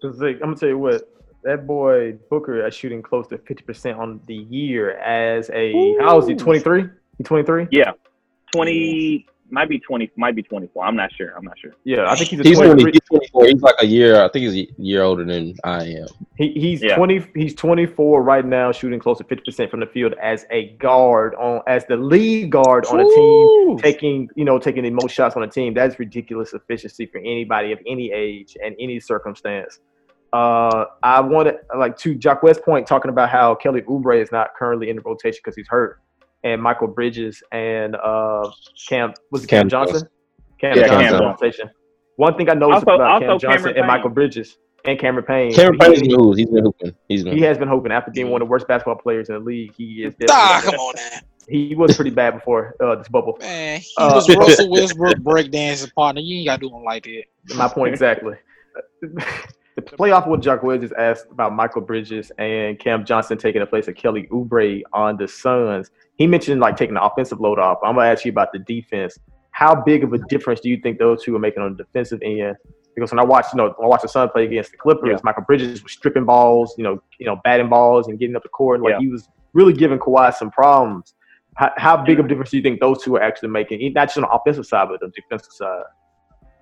Cause like, I'm gonna tell you what, that boy Booker is shooting close to 50% on the year as a how old is he? 23? He 23? Yeah, 20 might be 20, might be 24. I'm not sure. I'm not sure. Yeah, I think he's a He's 23. 20, he's 24. He's like a year. I think he's a year older than I am. He, he's Yeah. 20 he's 24 right now shooting close to 50% from the field as a guard on as the lead guard on a team taking you know taking the most shots on a team that's ridiculous efficiency for anybody of any age and any circumstance uh i wanted like to Jock West point talking about how kelly Oubre is not currently in the rotation because he's hurt and michael bridges and uh cam was it cam, Cam johnson cam Yeah, johnson Cam in Johnson. rotation one thing i noticed Also- about cam johnson Cameron and michael Payne. bridges and cameron payne Cameron he- Payne's been hooping. He's been hooping. He's been. he has been hoping after being one of the worst basketball players in the league. He is Ah, come on now. he was pretty bad before uh, this bubble. Man, he Uh, was Russell Westbrook breakdancing partner. You ain't gotta do him like that. My point exactly. the playoff with Jock Williams just asked about Michael Bridges and Cam Johnson taking the place of Kelly Oubre on the Suns. He mentioned like taking the offensive load off. I'm gonna ask you about the defense. How big of a difference do you think those two are making on the defensive end? Because when I watched, you know, I watched the Suns play against the Clippers, Yeah. Michael Bridges was stripping balls, you know, you know, batting balls and getting up the court. Like Yeah. he was really giving Kawhi some problems. How, how big of a difference do you think those two are actually making? Not just on the offensive side, but the defensive side.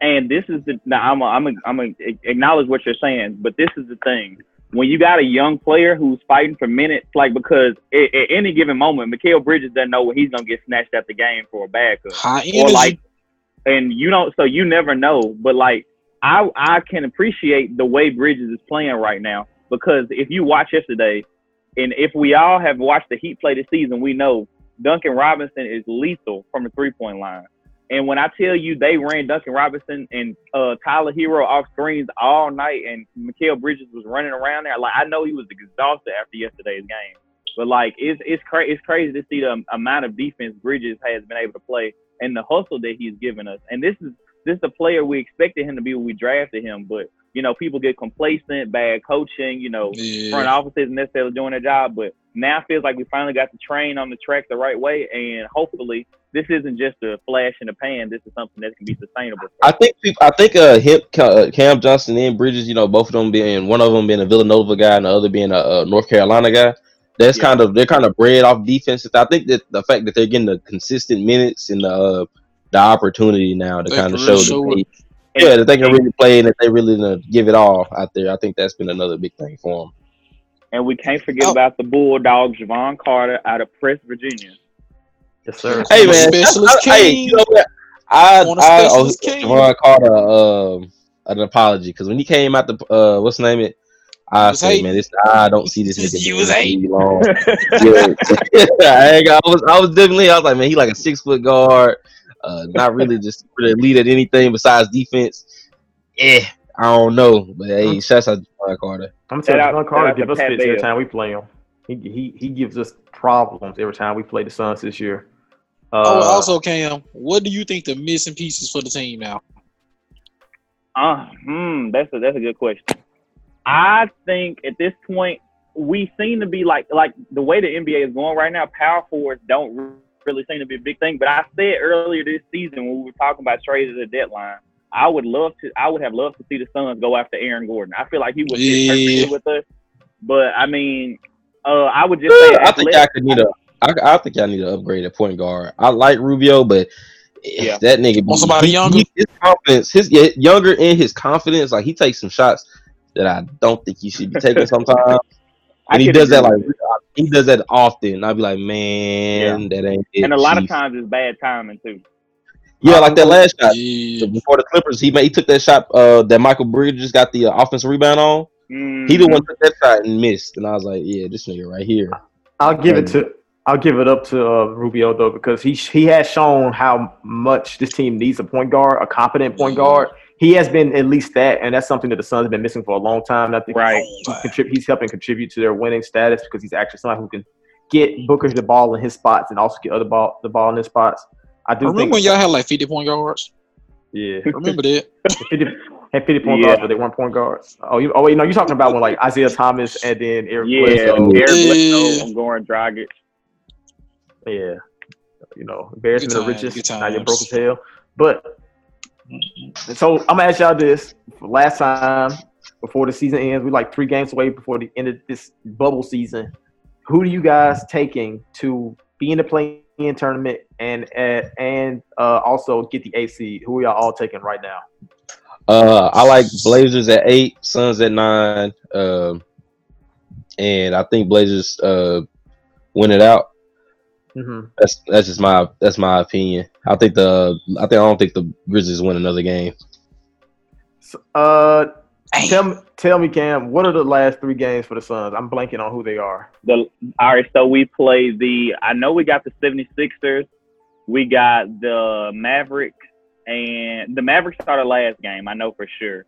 And this is the now I'm a, I'm a, I'm a acknowledge what you're saying, but this is the thing. When you got a young player who's fighting for minutes, like because at, at any given moment, Mikal Bridges doesn't know when he's gonna get snatched at the game for a bad cut. High or energy. like and you don't so you never know but like i i can appreciate the way bridges is playing right now because if you watch yesterday and if we all have watched the heat play this season we know duncan robinson is lethal from the three point line And when I tell you they ran Duncan Robinson and uh, Tyler Herro off screens all night, and Mikal Bridges was running around there, like I know he was exhausted after yesterday's game. But like it's it's cra- it's crazy to see the amount of defense Bridges has been able to play and the hustle that he's given us. And this is this is the player we expected him to be when we drafted him. But you know, people get complacent, bad coaching. You know, Yeah. front office isn't necessarily doing their job. But now it feels like we finally got the train on the track the right way, and hopefully this isn't just a flash in the pan. This is something that can be sustainable. I think I think uh him uh, Cam Johnson and Bridges, you know, both of them being one of them being a Villanova guy and the other being a, a North Carolina guy. That's Yeah. kind of they're kind of bred off defense. I think that the fact that they're getting the consistent minutes and the uh, the opportunity now to They kind of show really that they, yeah that they can really play and that they really gonna give it all out there. I think that's been another big thing for them. And we can't forget Oh. about the Bulldog Jevon Carter out of Press, Virginia. Yes, sir. Hey man, specialist I- hey, king. you know what? I On a I owe. Jevon Carter um an apology because when he came out the uh what's the name it, I was said hating. man, this I don't see this nigga. You was in the hating. league long. yeah, I, ain't got- I was I was definitely I was like man, he like a six foot guard, uh, not really just really lead at anything besides defense. Eh, I don't know, but hey, shouts out to Jevon Carter. I'm telling Shout you, out- John Carter shout out give us Pat fits every time we play him. He, he he gives us problems every time we play the Suns this year. Uh, Oh, also, Cam, what do you think the missing pieces for the team now? Uh, hmm, that's a that's a good question. I think at this point we seem to be like like the way the NBA is going right now. Power forwards don't really seem to be a big thing. But I said earlier this season when we were talking about trades at the deadline, I would love to. I would have loved to see the Suns go after Aaron Gordon. I feel like he would fit Yeah. perfectly with us. But I mean, uh, I would just say I think I could need a. I, I think y'all need to upgrade at point guard. I like Rubio, but Yeah. that nigga Want somebody he- younger? he- his confidence, his yeah, younger in his confidence, like he takes some shots that I don't think he should be taking sometimes. I and he does that like he does that often. I'd be like, man, that ain't it. and a lot of times it's bad timing too. Yeah, like that last shot Yeah. before the Clippers, he made he took that shot uh, that Michael Bridges got the uh, offensive rebound on. He the one took that shot and missed, and I was like, yeah, this nigga right here. I'll give it to I'll give it up to uh, Rubio though because he he has shown how much this team needs a point guard, a competent point guard. He has been at least that, and that's something that the Suns have been missing for a long time. And I think Right. he's, contrib- he's helping contribute to their winning status because he's actually someone who can get Booker the ball in his spots and also get other ball the ball in his spots. I do Remember think when y'all had like 50 point guards? yeah Remember that? 50, had 50 point Yeah. guards, but they weren't point guards. Oh, you, oh, wait, no, you're talking about when like Isaiah Thomas and then Eric Yeah, Bledsoe. Eric Yeah. Bledsoe, I'm going Dragic. Yeah, you know, embarrassment Good of times, riches. good Now you're broke as hell. But so I'm gonna ask y'all this: last time before the season ends, we like three games away before the end of this bubble season. Who do you guys taking to be in the play-in tournament and and, and uh, also get the AC? Who are y'all all taking right now? Uh, I like Blazers at eight, Suns at nine, um, and I think Blazers uh, win it out. Mm-hmm. That's that's just my that's my opinion. I think the I think I don't think the Grizzlies win another game. So, uh, Hey, tell me, tell me, Cam, what are the last three games for the Suns? I'm blanking on who they are. The all right, so we play the I know we got the 76ers, we got the Mavericks, and the Mavericks are the last game, I know for sure.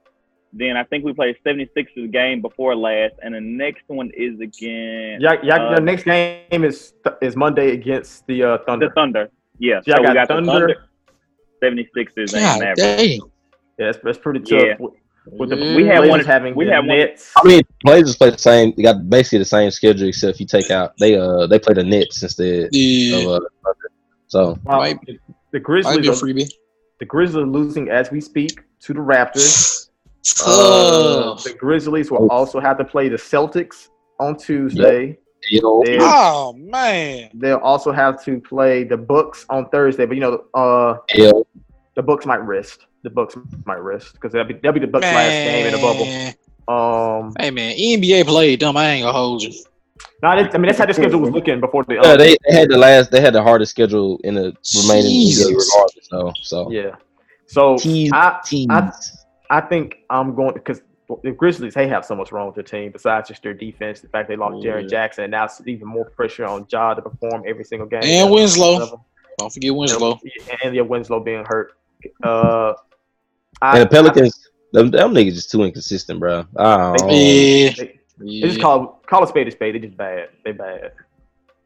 Then I think we played 76ers game before last, and the next one is against Yeah, yeah. Uh, your next game is is Monday against the uh, the Thunder. Thunder. Yeah, Yeah, I so we got got Thunder. the Thunder, 76ers, and Mavericks. damn. Yeah, that's, that's pretty tough. Yeah. With, with the We had Blazers one- having we the had one- Nets. I mean, Blazers play the same. They got basically the same schedule except if you take out they uh they play the Nets instead Yeah. of uh So Wow, Might- the Might be a Grizzlies, are, freebie. the Grizzlies are losing as we speak to the Raptors. Uh, the Grizzlies will also have to play the Celtics on Tuesday. you know, Oh man. They'll also have to play the Bucks on Thursday. But you know, uh, yeah, the Bucks might rest. The Bucks might rest because that'll be that'll be the Bucks' last game in the bubble. Man. Um, Hey man, NBA played them. I ain't gonna hold you. no, I mean that's how the schedule was looking before the. yeah, uh, they, they had the last they had the hardest schedule in the remaining Jesus. NBA regardless. So so yeah. So Tease, I tease. I- I think I'm going because the Grizzlies they have so much wrong with their team besides just their defense. The fact they lost Yeah. Jaren Jackson and now it's even more pressure on Ja to perform every single game. And Winslow. Don't forget Winslow. and your Winslow being hurt. Uh, I, And the Pelicans, them, them niggas just too inconsistent, bro. Oh, Yeah. I- they, they Yeah. just call call a spade a spade. They just bad. They bad.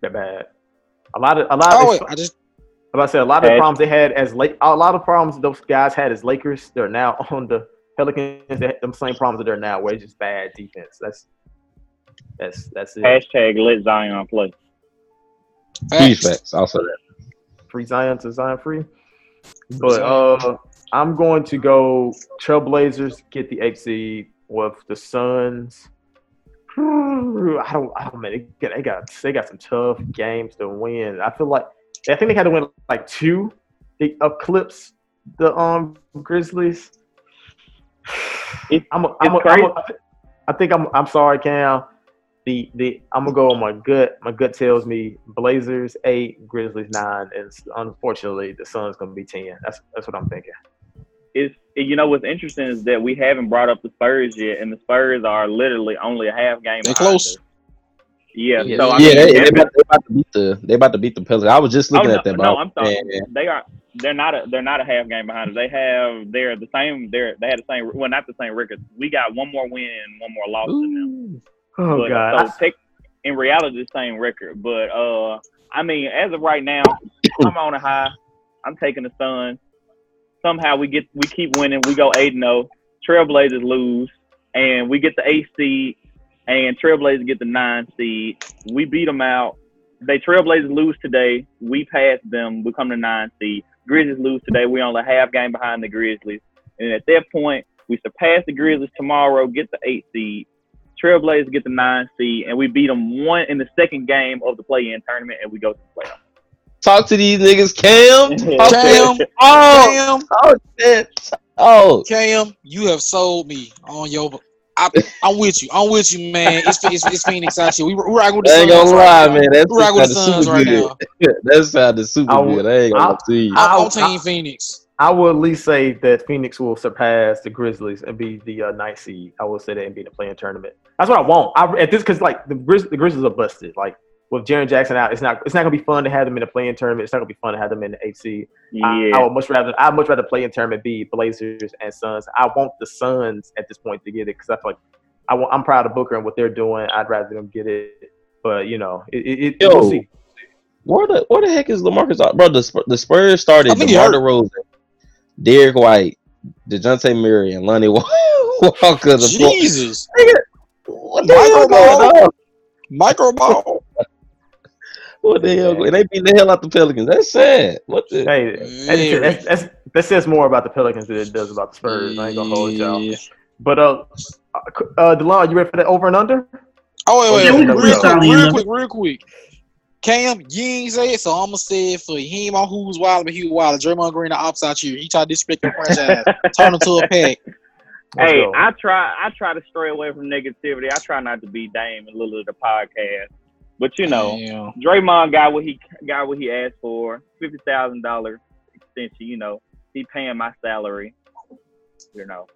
They're bad. A lot of a lot Oh of. wait, I just Like I'm about to say a lot of the problems they had as late. A lot of problems those guys had as Lakers. They're now on the Pelicans. They had them same problems that they're now, where it's just bad defense. That's that's that's it. Hashtag let Zion play. huge facts. facts. Also that. free Zion to Zion free. But uh, I'm going to go Trailblazers get the eight seed with the Suns. I don't. I don't. Man, they got, they got they got some tough games to win. I feel like I think they had to win like two. They eclipse the um Grizzlies. It- I'm. A, I'm, a, I'm a, I think I'm. I'm sorry, Cam. The the I'm gonna go on my gut. My gut tells me Blazers eight, Grizzlies nine, and unfortunately the Suns gonna be ten. That's that's what I'm thinking. It's you know what's interesting is that we haven't brought up the Spurs yet, and the Spurs are literally only a half game. They behind close. Yeah, Yeah. so I yeah, mean, they, they, about, they about to beat the they about to beat the Pelicans. I was just Oh, looking no, at that. no, bro. I'm sorry. Yeah. They are. They're not a. They're not a half game behind us. They have. They're the same. They're. They had the same. Well, not the same record. We got one more win and one more loss than them. Oh but, God, So take, in reality, the same record. But uh, I mean, as of right now, I'm on a high. I'm taking the Suns. Somehow we get we keep winning. We go eight and zero. Trailblazers lose, and we get the eight seed, and Trailblazers get the nine seed. We beat them out. They Trailblazers lose today. We pass them. We come to nine seed. Grizzlies lose today. We only half game behind the Grizzlies, and at that point, we surpass the Grizzlies tomorrow. Get the eight seed. Trailblazers get the nine seed, and we beat them one in the second game of the play-in tournament, and we go to the playoffs. Talk to these niggas, Cam. Talk to Cam, them. Oh, Cam, oh, shit. Oh, Cam, you have sold me on your. I, I'm with you. I'm with you, man. It's it's, it's Phoenix out here. We we're rocking with the I ain't Suns gonna right lie, now. man. That's We're rocking with the Suns super right good. now. that sounded super I good. I ain't gonna I- lie you. I'm, I'm I'll- Team Phoenix. I will at least say that Phoenix will surpass the Grizzlies and be the uh, ninth seed. I will say that and be in the playing tournament. That's what I want. I, at this because like the Grizz, the Grizzlies are busted. Like with Jaren Jackson out, it's not it's not gonna be fun to have them in the playing tournament. It's not gonna be fun to have them in the eighth seed. I, I would much rather I would much rather play in tournament be Blazers and Suns. I want the Suns at this point to get it because I feel like I want, I'm proud of Booker and what they're doing. I'd rather them get it, but you know, it, it, it Yo. we'll see. Where the where the heck is Lamarcus? Bro, the, Spurs- the Spurs started I think he DeMar. DeRozan, Derrick White, Dejounte Murray, and Lonnie Walker. The floor. Jesus, What the hell going Ball. on? micro ball. What the hell? And they beat the hell out the Pelicans. That's sad. What the? Hey, that's, that's, that's, that says more about the Pelicans than it does about the Spurs. I ain't gonna hold y'all. But uh, uh, Delon, you ready for that over and under? Oh wait, Yeah, wait, wait. can real quick, real quick, real quick. Cam, you ain't say it, so I'm gonna say it for him on who's wild, but he wild. Draymond Green, the opposite here. He tried to disrespect your franchise, turn him to a pack. Let's hey, go. I try. I try to stray away from negativity. I try not to be Damian Lillard the podcast, but you know, Damn. Draymond got what he got what he asked for. Fifty thousand dollars extension. You know, he paying my salary. You know,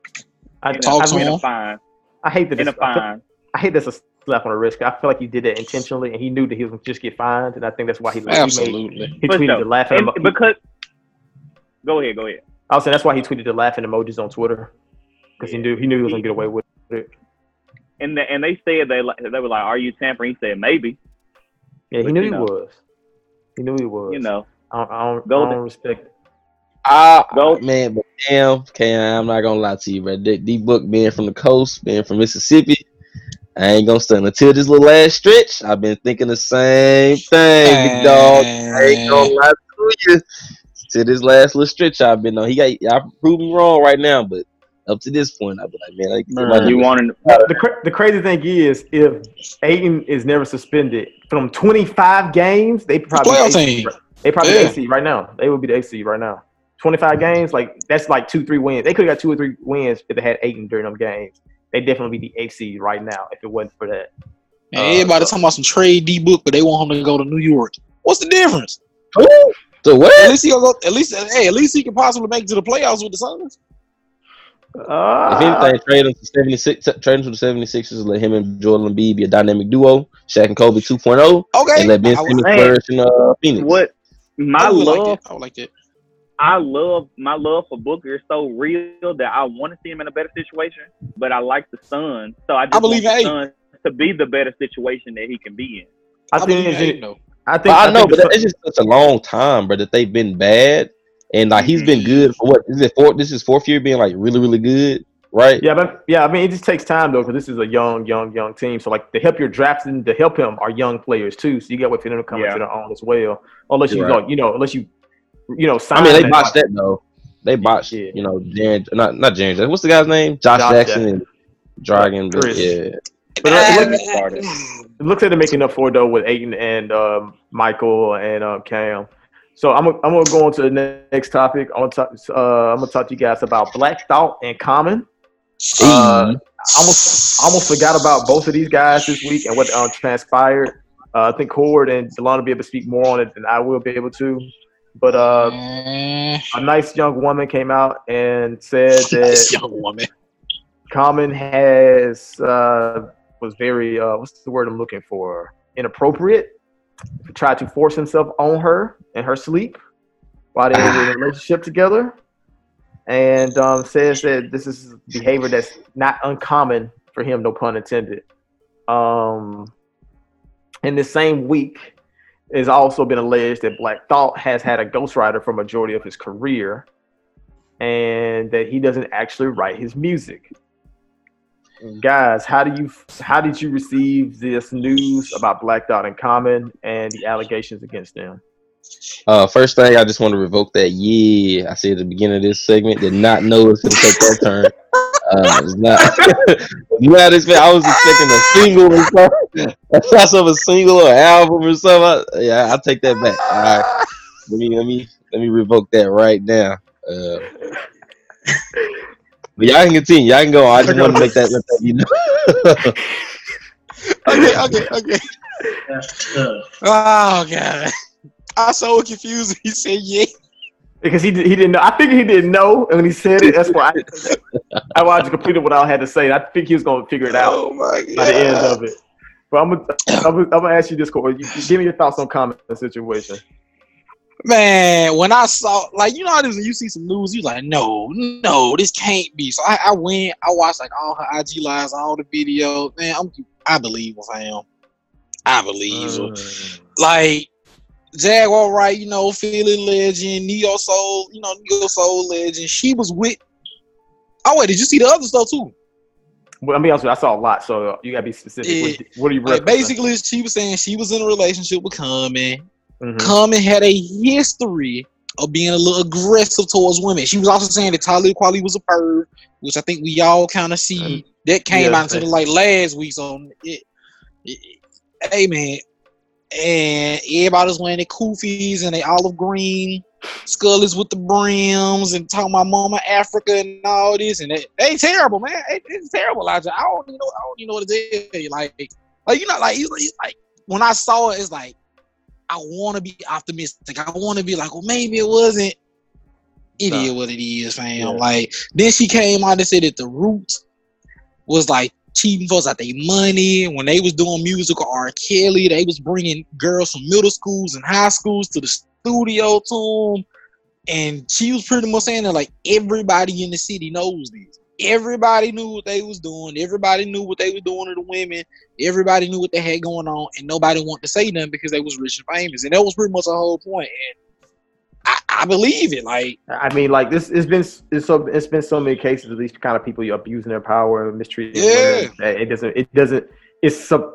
I, in a, Talk to in him. fine. I hate that. In a I fine. I hate that's a slap on the wrist. I feel like he did that intentionally, and he knew that he was gonna just get fined, and I think that's why he he, made, Absolutely. he tweeted sure. the laughing. And emo- because go ahead, go ahead. I was saying that's why he tweeted the laughing emojis on Twitter because he knew he knew he was gonna get away with it. And the, and they said they they were like, "Are you tampering?" He said, "Maybe." Yeah, he But knew he know. was. He knew he was. You know, I don't, I don't, I don't respect. It. Ah, Go. man, but Cam, Cam, I'm not gonna lie to you, bro. D, D Book being from the coast, being from Mississippi, I ain't gonna stun until this little last stretch. I've been thinking the same thing, big dog. I ain't gonna lie to you. To this last little stretch I've been on, he got y'all prove me wrong right now, but up to this point, I've been like, man, like, Man. you wanted The, cra- the crazy thing is, if Ayton is never suspended from 25 games, they probably the AC. They probably Yeah. AC right now. They would be the AC right now. 25 games, like that's like two, three wins. They could have got two or three wins if they had Ayton during them games. They definitely be the AC right now if it wasn't for that. Man, Uh, everybody talking about some trade D book, but they want him to go to New York. What's the difference? so At what? least he gonna go. At least, hey, at least he can possibly make it to the playoffs with the Suns. Uh, If anything, trade him to 76, trade him to the 76ers, let him and Jordan Embiid be a dynamic duo, Shaq and Kobe 2.0, Okay, and let Ben Simmons flourish in uh, Phoenix. what my I love like. I would like that. I love my love for Booker is so real that I want to see him in a better situation. But I like the Sun, so I just I believe want the Sun to be the better situation that he can be in. I, I, think. in it's- Ayton, though. I think. But I know, think but it's just such a long time, bro, that they've been bad, and like he's Mm-hmm. been good for what is it? Four? This is fourth year being like really, really good, right? Yeah, but yeah, I mean, it just takes time though, because this is a young, young, young team. So like, to help your drafting, to help him are young players too. So you got to wait for them to come Yeah. into their own as well. Unless you You're you know, unless you, you know, sign I mean, they and- botched that though. They botched, Yeah. you know, Jaren, not not Jaren. What's the guy's name? Josh, Josh Jackson Jackson. and Dragon. But Chris. yeah, But uh, it looks- it looks like they're making up for it though with Ayton and um, Michael and um, Cam. So I'm gonna, I'm gonna go on to the next topic. I'm gonna talk, uh, I'm gonna talk to you guys about Black Thought and Common. Uh, I almost almost forgot about both of these guys this week and what um, transpired. Uh, I think Cord and Delon will be able to speak more on it than I will be able to. But uh, Mm, a nice young woman came out and said that young woman. Common has uh, was very uh, what's the word I'm looking for? Inappropriate. Tried to force himself on her in her sleep while they were in a relationship together, and um, says that this is behavior that's not uncommon for him. No pun intended. Um, in the same week, it's also been alleged that Black Thought has had a ghostwriter for majority of his career, and that he doesn't actually write his music guys how do you how did you receive this news about black thought and common and the allegations against them Uh, first thing, I just want to revoke that. Yeah, I said at the beginning of this segment, did not know it's gonna take that turn. Uh, it's not. this, I was expecting a single or something. I saw some a single or album or something. I, yeah, I'll take that back. All right, let me let me let me revoke that right now. Uh, but y'all can continue. Y'all can go. I just want to make that, let that you know. Okay, okay, okay. That's tough. Oh god. I so confused. He said yeah. because he, did- he didn't know i think he didn't know and when he said it that's why i, I wanted to complete what i had to say i think he was going to figure it out Oh my by the end of it but i'm gonna i'm gonna, I'm gonna ask you this Corey. You, you give me your thoughts on common situation Man, when I saw like you know how it is you see some news, you like, no, no, this can't be. So I, I went, I watched like all her IG lives, all the videos. Man, I'm I believe what I am. I believe. her. Mm. like Jaguar, right? You know, Philly legend, Neo Soul, you know, Neo Soul legend. She was with. Oh wait, did you see the other stuff too? well, i mean honest with you, i saw a lot so you gotta be specific Yeah. what, what are you Like basically, she was saying she was in a relationship with Common. Mhm. Common had a history of being a little aggressive towards women. She was also saying that Talib Kweli was a perv, which I think we all kind of see. that came yeah, out into the light last week. So, it, it- hey man, and everybody's wearing their koofies and they olive green scullies with the brims and talking about Mama Africa and all this, and they, they terrible, man. It- it's terrible, Elijah. I don't even know. I don't even know what to tell you. Like, like you know, like, it's like, it's like when I saw it, it's like I want to be optimistic. I want to be like, well, maybe it wasn't. It is Nah. what it is, fam. Yeah. Like then she came out and said that the roots was like cheating folks out their money when they was doing music with R. Kelly. They was bringing girls from middle schools and high schools to the studio to them. And she was pretty much saying that like everybody in the city knows this. Everybody knew what they was doing. Everybody knew what they were doing to the women. Everybody knew what they had going on, and nobody wanted to say nothing because they was rich and famous. And that was pretty much the whole point. And I, I believe it. Like I mean, like this. It's been it's so it's been so many cases of these kind of people abusing their power, mistreating Yeah. women. It doesn't. It doesn't. It's sub.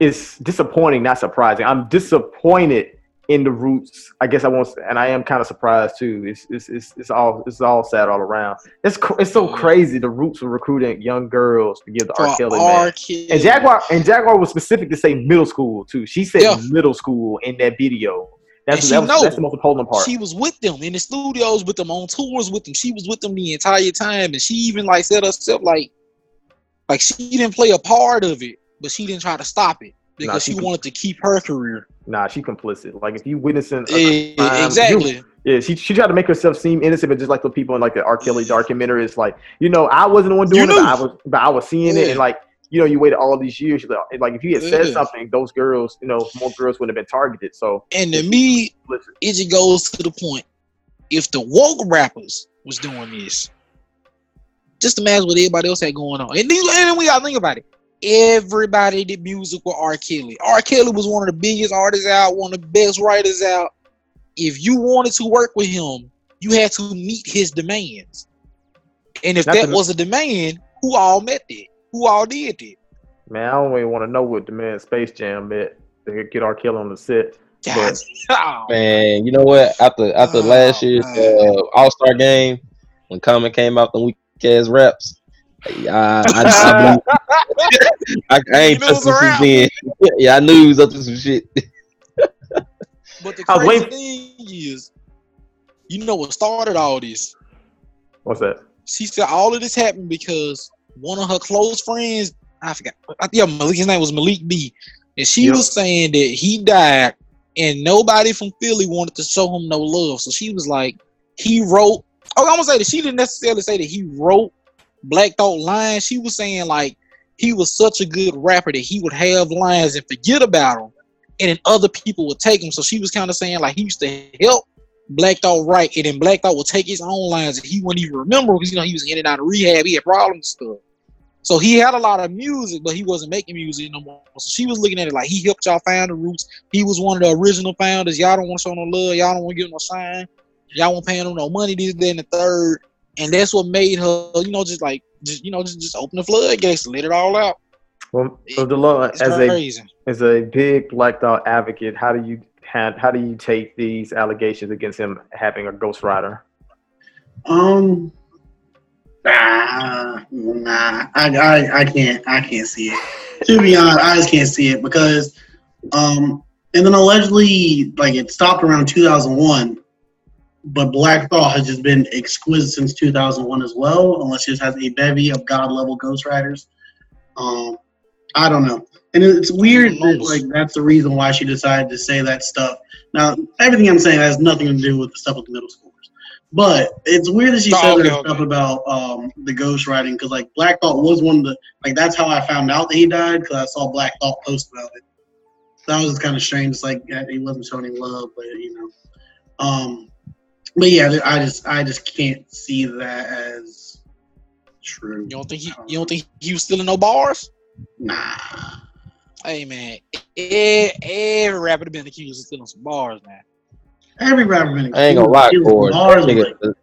It's disappointing, not surprising. I'm disappointed in the roots. I guess I won't, and I am kind of surprised too. It's it's it's, it's all it's all sad all around. It's it's so Mhm. crazy. The roots were recruiting young girls to give the for R. Kelly R. man. Kelly. And Jaguar and Jaguar was specific to say middle school too. She said Yeah. middle school in that video. That's that was, know. that's the most appalling part. She was with them in the studios with them on tours with them. She was with them the entire time, and she even like said herself like, like she didn't play a part of it, but she didn't try to stop it because she she wanted to keep her career. Nah, she complicit. Like if you witnessing, a crime, exactly. you- yeah, she she tried to make herself seem innocent, but just like the people in like the R. Kelly documentary, it's like you know I wasn't the one You doing it, but. I was, but I was seeing it, and like you know, you waited all these years. Like, like if you had said Yeah. something, those girls, you know, more girls would have been targeted. So And to me, it just goes to the point. If the woke rappers was doing this, just imagine what everybody else had going on. And, these, and then we gotta think about it. Everybody did music with R. Kelly. R. Kelly was one of the biggest artists out, one of the best writers out. If you wanted to work with him, you had to meet his demands. And if Not that to- was a demand, who all met it? Who all did it? man, I don't even want to know what demand Space Jam met to get R. Kelly on the set. God, oh, Man, you know what? After after Oh, last year's uh, All Star game, when Common came out the weak ass raps, I I, I, knew- I, I ain't You knew it was trusting a rap. yeah, I knew he was up to some shit. But the crazy waiting- thing is, you know what started all this? What's that? She said all of this happened because one of her close friends, I forgot, I- yeah, Malik, his name was Malik B, and she Yep. was saying that he died, and nobody from Philly wanted to show him no love. So she was like, he wrote. Oh, I'm gonna say that she didn't necessarily say that he wrote Black Thought lines. She was saying like he was such a good rapper that he would have lines and forget about them, and then other people would take them. So she was kind of saying like he used to help Black Thought write, and then Black Thought would take his own lines and he wouldn't even remember because you know he was in and out of rehab, he had problems and stuff. So he had a lot of music, but he wasn't making music no more. So she was looking at it like he helped y'all find the roots. He was one of the original founders. Y'all don't want to show no love. Y'all don't want to give no sign. Y'all won't pay him no money. This, and the third. And that's what made her, you know, just like, just you know, just just open the floodgates, let it all out. Well, so Delon, It's as a crazy. as a big Black Thought advocate, how do you how, how do you take these allegations against him having a ghostwriter? Um, nah, nah, I, I, I can't, I can't see it. To be honest, I just can't see it because, um, and then allegedly, like it stopped around 2001, but Black Thought has just been exquisite since 2001 as well, unless it just has a bevy of god level ghostwriters. Um, I don't know, and it's weird that like that's the reason why she decided to say that stuff. Now, everything I'm saying has nothing to do with the stuff with the middle schoolers. But it's weird that she Oh, said that okay. stuff about um, the ghostwriting because like Black Thought was one of the like that's how I found out that he died because I saw Black Thought post about it. That was just kind of strange. It's like he wasn't showing any love, but you know. Um, but yeah, I just I just can't see that as true. You don't think he? You don't um, think he was stealing no bars? Nah. Hey man, every, every rapper been accused of stealing some bars, man. Every rapper been accused. I ain't gonna lie, accused of That bars, nigga, but-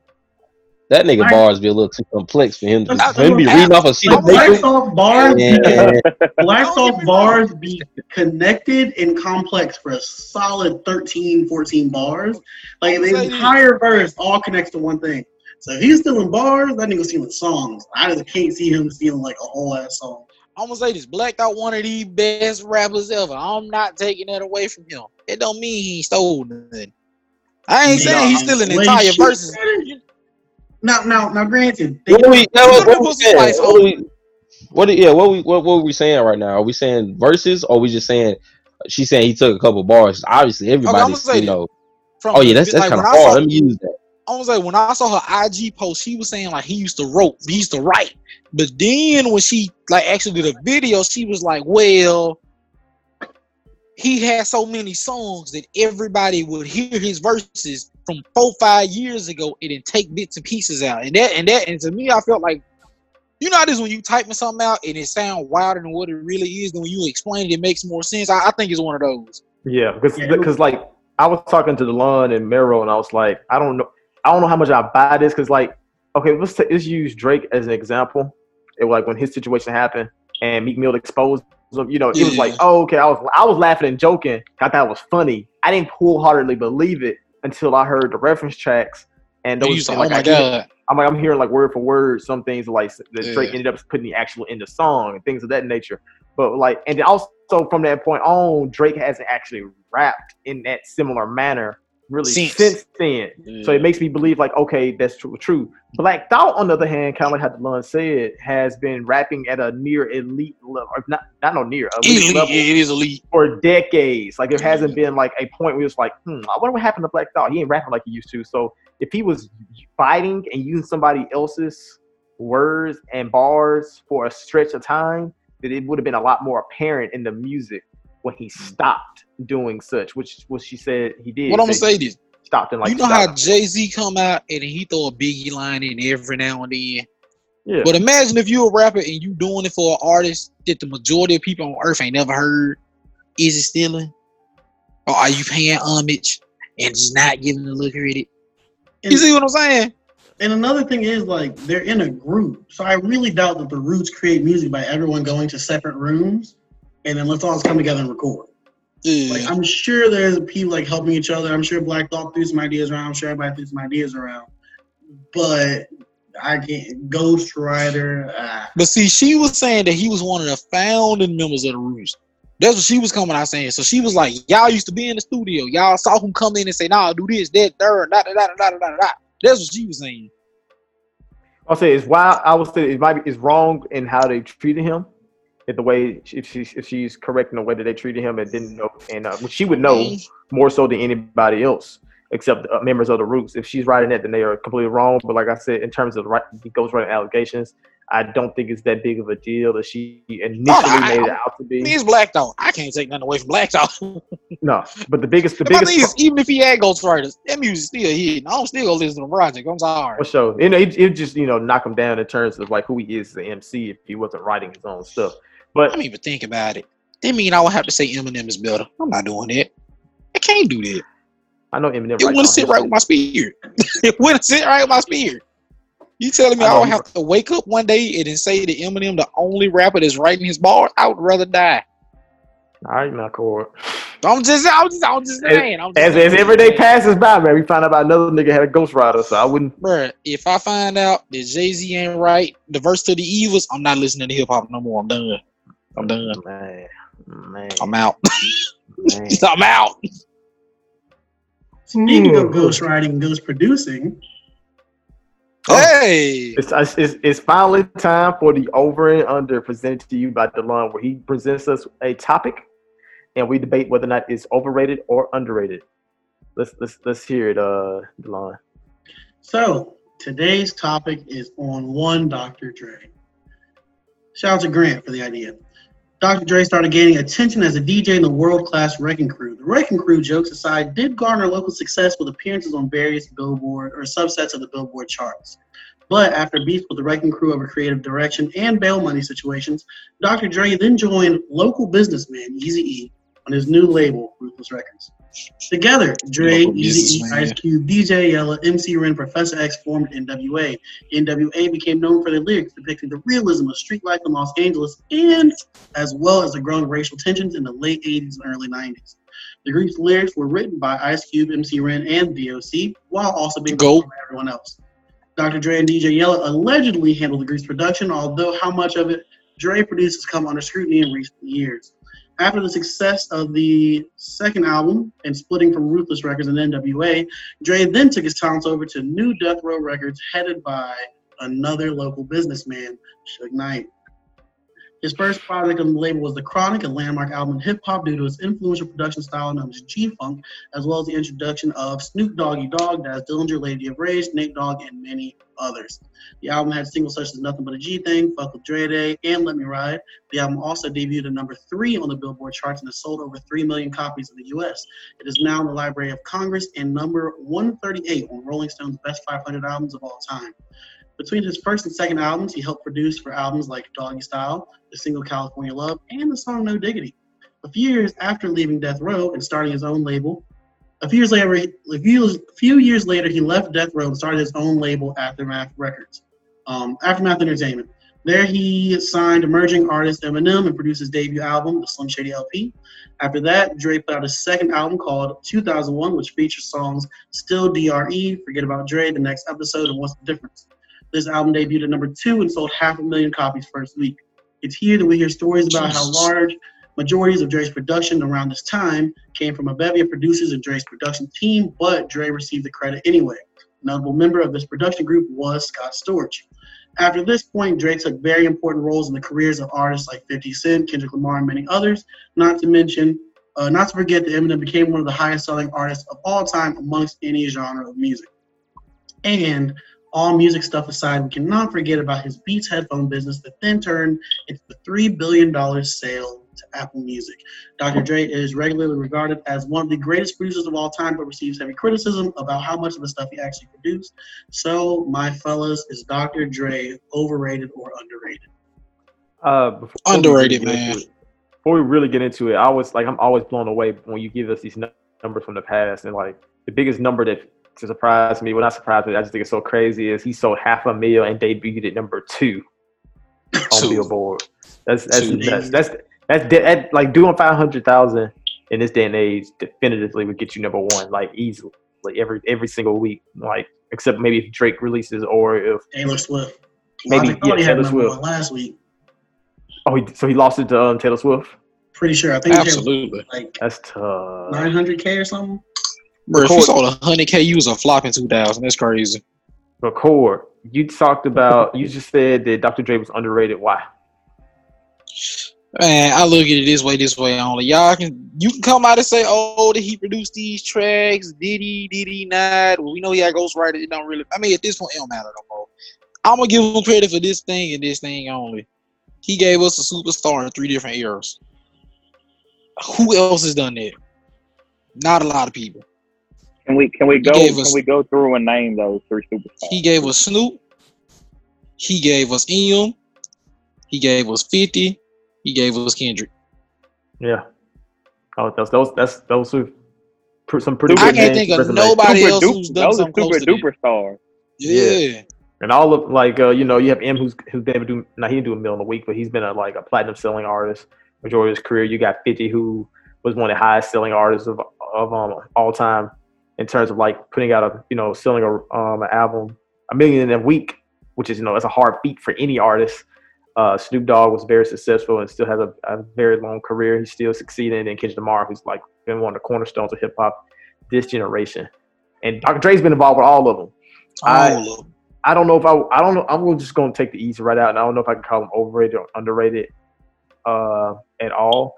that nigga I- bars be a little too complex for him to, That's- for him be reading off a sheet of that's- Black paper. Thought bars, And Black Don't Thought get me bars be connected and complex for a solid 13, 14 bars. Like the entire verse all connects to one thing. So if he's stealing bars, that nigga stealing songs. I just can't see him stealing like a whole ass song. I'm gonna say this: Black out one of the best rappers ever. I'm not taking that away from him. It don't mean he stole nothing. I ain't Yeah, saying he's stealing well, he entire should- verses. Now, now, now, granted, they what we, now, what, Put what we saying? What we, what yeah, what we, what, what are we saying right now? Are we saying verses, or we just saying she's saying he took a couple bars? Obviously, everybody's, say you know. From Oh yeah, that's that's like, kind of I hard. saw- Let me use that. I was like, when I saw her IG post, she was saying like he used to wrote, he used to write. But then when she like actually did a video, she was like, well, he had so many songs that everybody would hear his verses from four, five years ago and then take bits and pieces out. And that and that and to me, I felt like you know how it is when you typing something out and it sounds wilder than what it really is, then when you explain it, it makes more sense. I, I think it's one of those. Yeah, because Yeah, because like I was talking to Delon and Mero, and I was like, I don't know, I don't know how much I buy this because like, okay, let's ta- let's use Drake as an example. It was like when his situation happened and Meek Mill exposed him. You know, it was like, oh, okay, I was I was laughing and joking. I thought it was funny. I didn't wholeheartedly believe it until I heard the reference tracks and And those. say, like, oh my I hear- god. I'm like I'm hearing like word for word some things like that Drake ended up putting the actual in the song and things of that nature. But like, and then also from that point on, Drake hasn't actually rapped in that similar manner really Since. since, then. So it makes me believe like, okay, that's true. True. Black Thought, on the other hand, kind of like how Delon said, has been rapping at a near elite level, or not not no near elite, Elite, level it is elite. for decades. Like there hasn't been like a point where it's like, hmm, I wonder what happened to Black Thought. He ain't rapping like he used to. So if he was fighting and using somebody else's words and bars for a stretch of time, that it would have been a lot more apparent in the music when he stopped doing such, which what she said he did. What I'm gonna They say this. stopped and like you know how. Jay Z come out and he throw a Biggie line in every now and then. yeah. But imagine if you're a rapper and you doing it for an artist that the majority of people on earth ain't never heard. Is it stealing? Or are you paying homage and just not giving the little credit? And, You see what I'm saying? and another thing is like they're in a group, so I really doubt that the Roots create music by everyone going to separate rooms and then let's all just come together and record. Yeah. Like I'm sure there's people like helping each other. I'm sure Black Thought threw some ideas around. I'm sure everybody threw some ideas around. But I can't Ghost Rider. Ah. But see, she was saying that he was one of the founding members of the Roots. That's what she was coming out saying. So she was like, "Y'all used to be in the studio. Y'all saw him come in and say, nah, do this, that, third, da da da da da da da." That's what she was saying. I'll say it's why I would say it might be it's wrong in how they treated him. In the way if she's if she's correct in the way that they treated him and didn't know and uh, she would know more so than anybody else except uh, members of the Roots. If she's writing that, then they are completely wrong. But like I said, in terms of right, ghostwriting allegations, I don't think it's that big of a deal that she initially I- made it out to be. he's Black Thought. I can't take nothing away from Black Thought. No, but the biggest, the thing is, biggest even if he had ghostwriters, that music still hitting. I'm still gonna listen to the project. I'm sorry. for sure, you know, it, it just you know knock him down in terms of like who he is as an MC if he wasn't writing his own stuff. But I don't even think about it. That mean I would have to say Eminem is better. I'm not doing that. I can't do that. I know Eminem. It writes wouldn't sit right with my spirit. it wouldn't sit right with my spirit. You telling me I I, he- have to wake up one day and then say that Eminem the only rapper that's writing his bars? I would rather die. All right, now, Cord. I'm just, I'm just, I'm just saying. I'm just As, saying. as every day passes by, man, we find out about another nigga had a ghostwriter, so I wouldn't. Bruh, if I find out that Jay Z ain't write, the verse to the evils, I'm not listening to hip hop no more. I'm done. I'm done. Man, man, I'm out. man. I'm out. Speaking of Hmm. ghostwriting and ghost producing, Oh. Hey. It's, it's, it's, it's finally time for the over and under presented to you by DeLon, where he presents us a topic and we debate whether or not it's overrated or underrated. Let's let's let's hear it, uh, DeLon. so today's topic is on one Dr. Dre. Shout out to Grant for the idea. Dr. Dre started gaining attention as a DJ in the world-class Wreckin' Cru. The Wreckin' Cru, jokes aside, did garner local success with appearances on various Billboard or subsets of the Billboard charts. But after beef with the Wreckin' Cru over creative direction and bail money situations, Dr. Dre then joined local businessman Eazy-E on his new label, Ruthless Records. Together, Dre, Eazy-E. Ice Cube, DJ Yella, MC Ren, Professor X formed NWA. NWA became known for their lyrics depicting the realism of street life in Los Angeles and as well as the growing racial tensions in the late 80s and early 90s. The group's lyrics were written by Ice Cube, MC Ren, and DOC, while also being Go. by everyone else. Dr. Dre and DJ Yella allegedly handled the group's production, although how much of it Dre produced has come under scrutiny in recent years. After the success of the second album and splitting from Ruthless Records and NWA, Dre then took his talents over to New Death Row Records, headed by another local businessman, Suge Knight. His first project on the label was The Chronic, a landmark album hip hop due to its influential production style known as G Funk, as well as the introduction of Snoop Doggy Dogg, Daz Dillinger, Lady of Rage, Nate Dogg, and many others. The album had singles such as Nothing But a G Thing, Fuck with Dre Day, and Let Me Ride. The album also debuted at number three on the Billboard charts and has sold over 3 million copies in the US. It is now in the Library of Congress and number 138 on Rolling Stone's Best 500 Albums of All Time. Between his first and second albums, he helped produce for albums like Doggy Style, the single California Love, and the song No Diggity. A few years after leaving Death Row and starting his own label, a few years later, a few, a few years later, he left Death Row and started his own label, Aftermath Records, um, Aftermath Entertainment. There, he signed emerging artist Eminem and produced his debut album, the Slim Shady LP. After that, Dre put out his second album called 2001, which features songs Still DRE, Forget About Dre, The Next Episode, and What's the Difference. This album debuted at number two and sold half a million copies first week. It's here that we hear stories about how large majorities of Dre's production around this time came from a bevy of producers in Dre's production team, but Dre received the credit anyway. A notable member of this production group was Scott Storch. After this point, Dre took very important roles in the careers of artists like 50 Cent, Kendrick Lamar, and many others. Not to mention, uh, not to forget that Eminem became one of the highest selling artists of all time amongst any genre of music. And All music stuff aside, we cannot forget about his Beats headphone business that then turned into the $3 billion sale to Apple Music. Dr. Dre is regularly regarded as one of the greatest producers of all time, but receives heavy criticism about how much of the stuff he actually produced. So, my fellas, is Dr. Dre overrated or underrated? Uh, before we Underrated, really get man. into it- Before we really get into it, I was like, I'm always blown away when you give us these numbers from the past, and like the biggest number that to surprise me, well not surprise me, I just think it's so crazy is he sold half a mil and debuted at number two on Two. Billboard. That's that's Two. that's that's, that's, de- that, like doing five hundred thousand in this day and age definitively would get you number one like easily, like every every single week, like except maybe if Drake releases or if Taylor Swift. Maybe, Logic yeah, Taylor Swift. one last week. oh he, so he lost it to um, Taylor Swift. Pretty sure. I think he had Absolutely. like That's tough. 900k or something. Bro, if you Record- sold hundred K, you was a flop in two thousand. That's crazy. Record. You talked about. You just said that Dr. Dre was underrated. Why? Man, I look at it this way, this way only. Y'all can you can come out and say, oh, that he produced these tracks. Did he? Did he not? Well, we know he had ghostwriter. It don't really. I mean, at this point, it don't matter no more. I'm gonna give him credit for this thing and this thing only. He gave us a superstar in three different eras. Who else has done that? Not a lot of people. Can we can we go can us- we go through and name those three superstars? He gave us Snoop. He gave us Em. He gave us 50. He gave us Kendrick. Yeah. Oh, those those that's those are pr- some pretty. I can't think of nobody Super else duper- who's done those are something close super to duper stars. Yeah. And all of like uh, you know you have Em who's who's been able to do now he didn't do a million a week but he's been a like a platinum selling artist majority of his career. You got 50 who was one of the highest selling artists of of um, all time in terms of like putting out a you know selling a um an album a million in a week, which is you know that's a hard feat for any artist. Uh, Snoop Dogg was very successful and still has a, a very long career. He's still succeeding. And Kendrick Lamar, who's like been one of the cornerstones of hip hop this generation. And Dr. Dre's been involved with all of them. I- All of them. I don't know if I I don't know I'm just gonna take the easy right out and I don't know if I can call them overrated or underrated uh at all.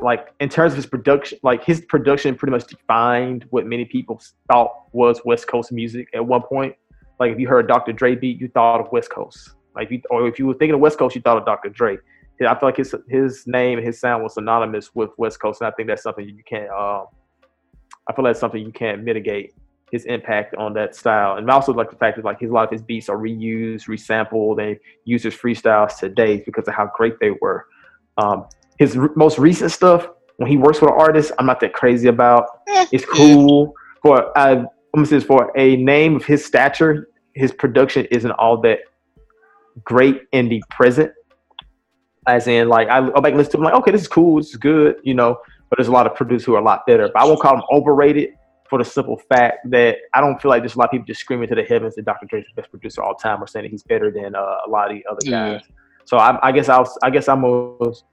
Like in terms of his production like his production pretty much defined what many people thought was West Coast music at one point. Like if you heard Dr. Dre beat, you thought of West Coast. Like if you, or if you were thinking of West Coast, you thought of Dr. Dre. I feel like his his name and his sound was synonymous with West Coast, and I think that's something you can't. Um, I feel like that's something you can't mitigate his impact on that style, and I also like the fact that like his a lot of his beats are reused, resampled, and used his freestyles today because of how great they were. Um, his r- most recent stuff, when he works with an artist, I'm not that crazy about. Eh, It's cool for uh, let me say this, for a name of his stature. His production isn't all that great in the present. As in, like I go back and listen to him, like okay, this is cool, this is good, you know. But there's a lot of producers who are a lot better. But I won't call him overrated for the simple fact that I don't feel like there's a lot of people just screaming to the heavens that Dr. Dre's the best producer of all time or saying that he's better than uh, a lot of the other Yeah. So I, I guess I'll I guess I'm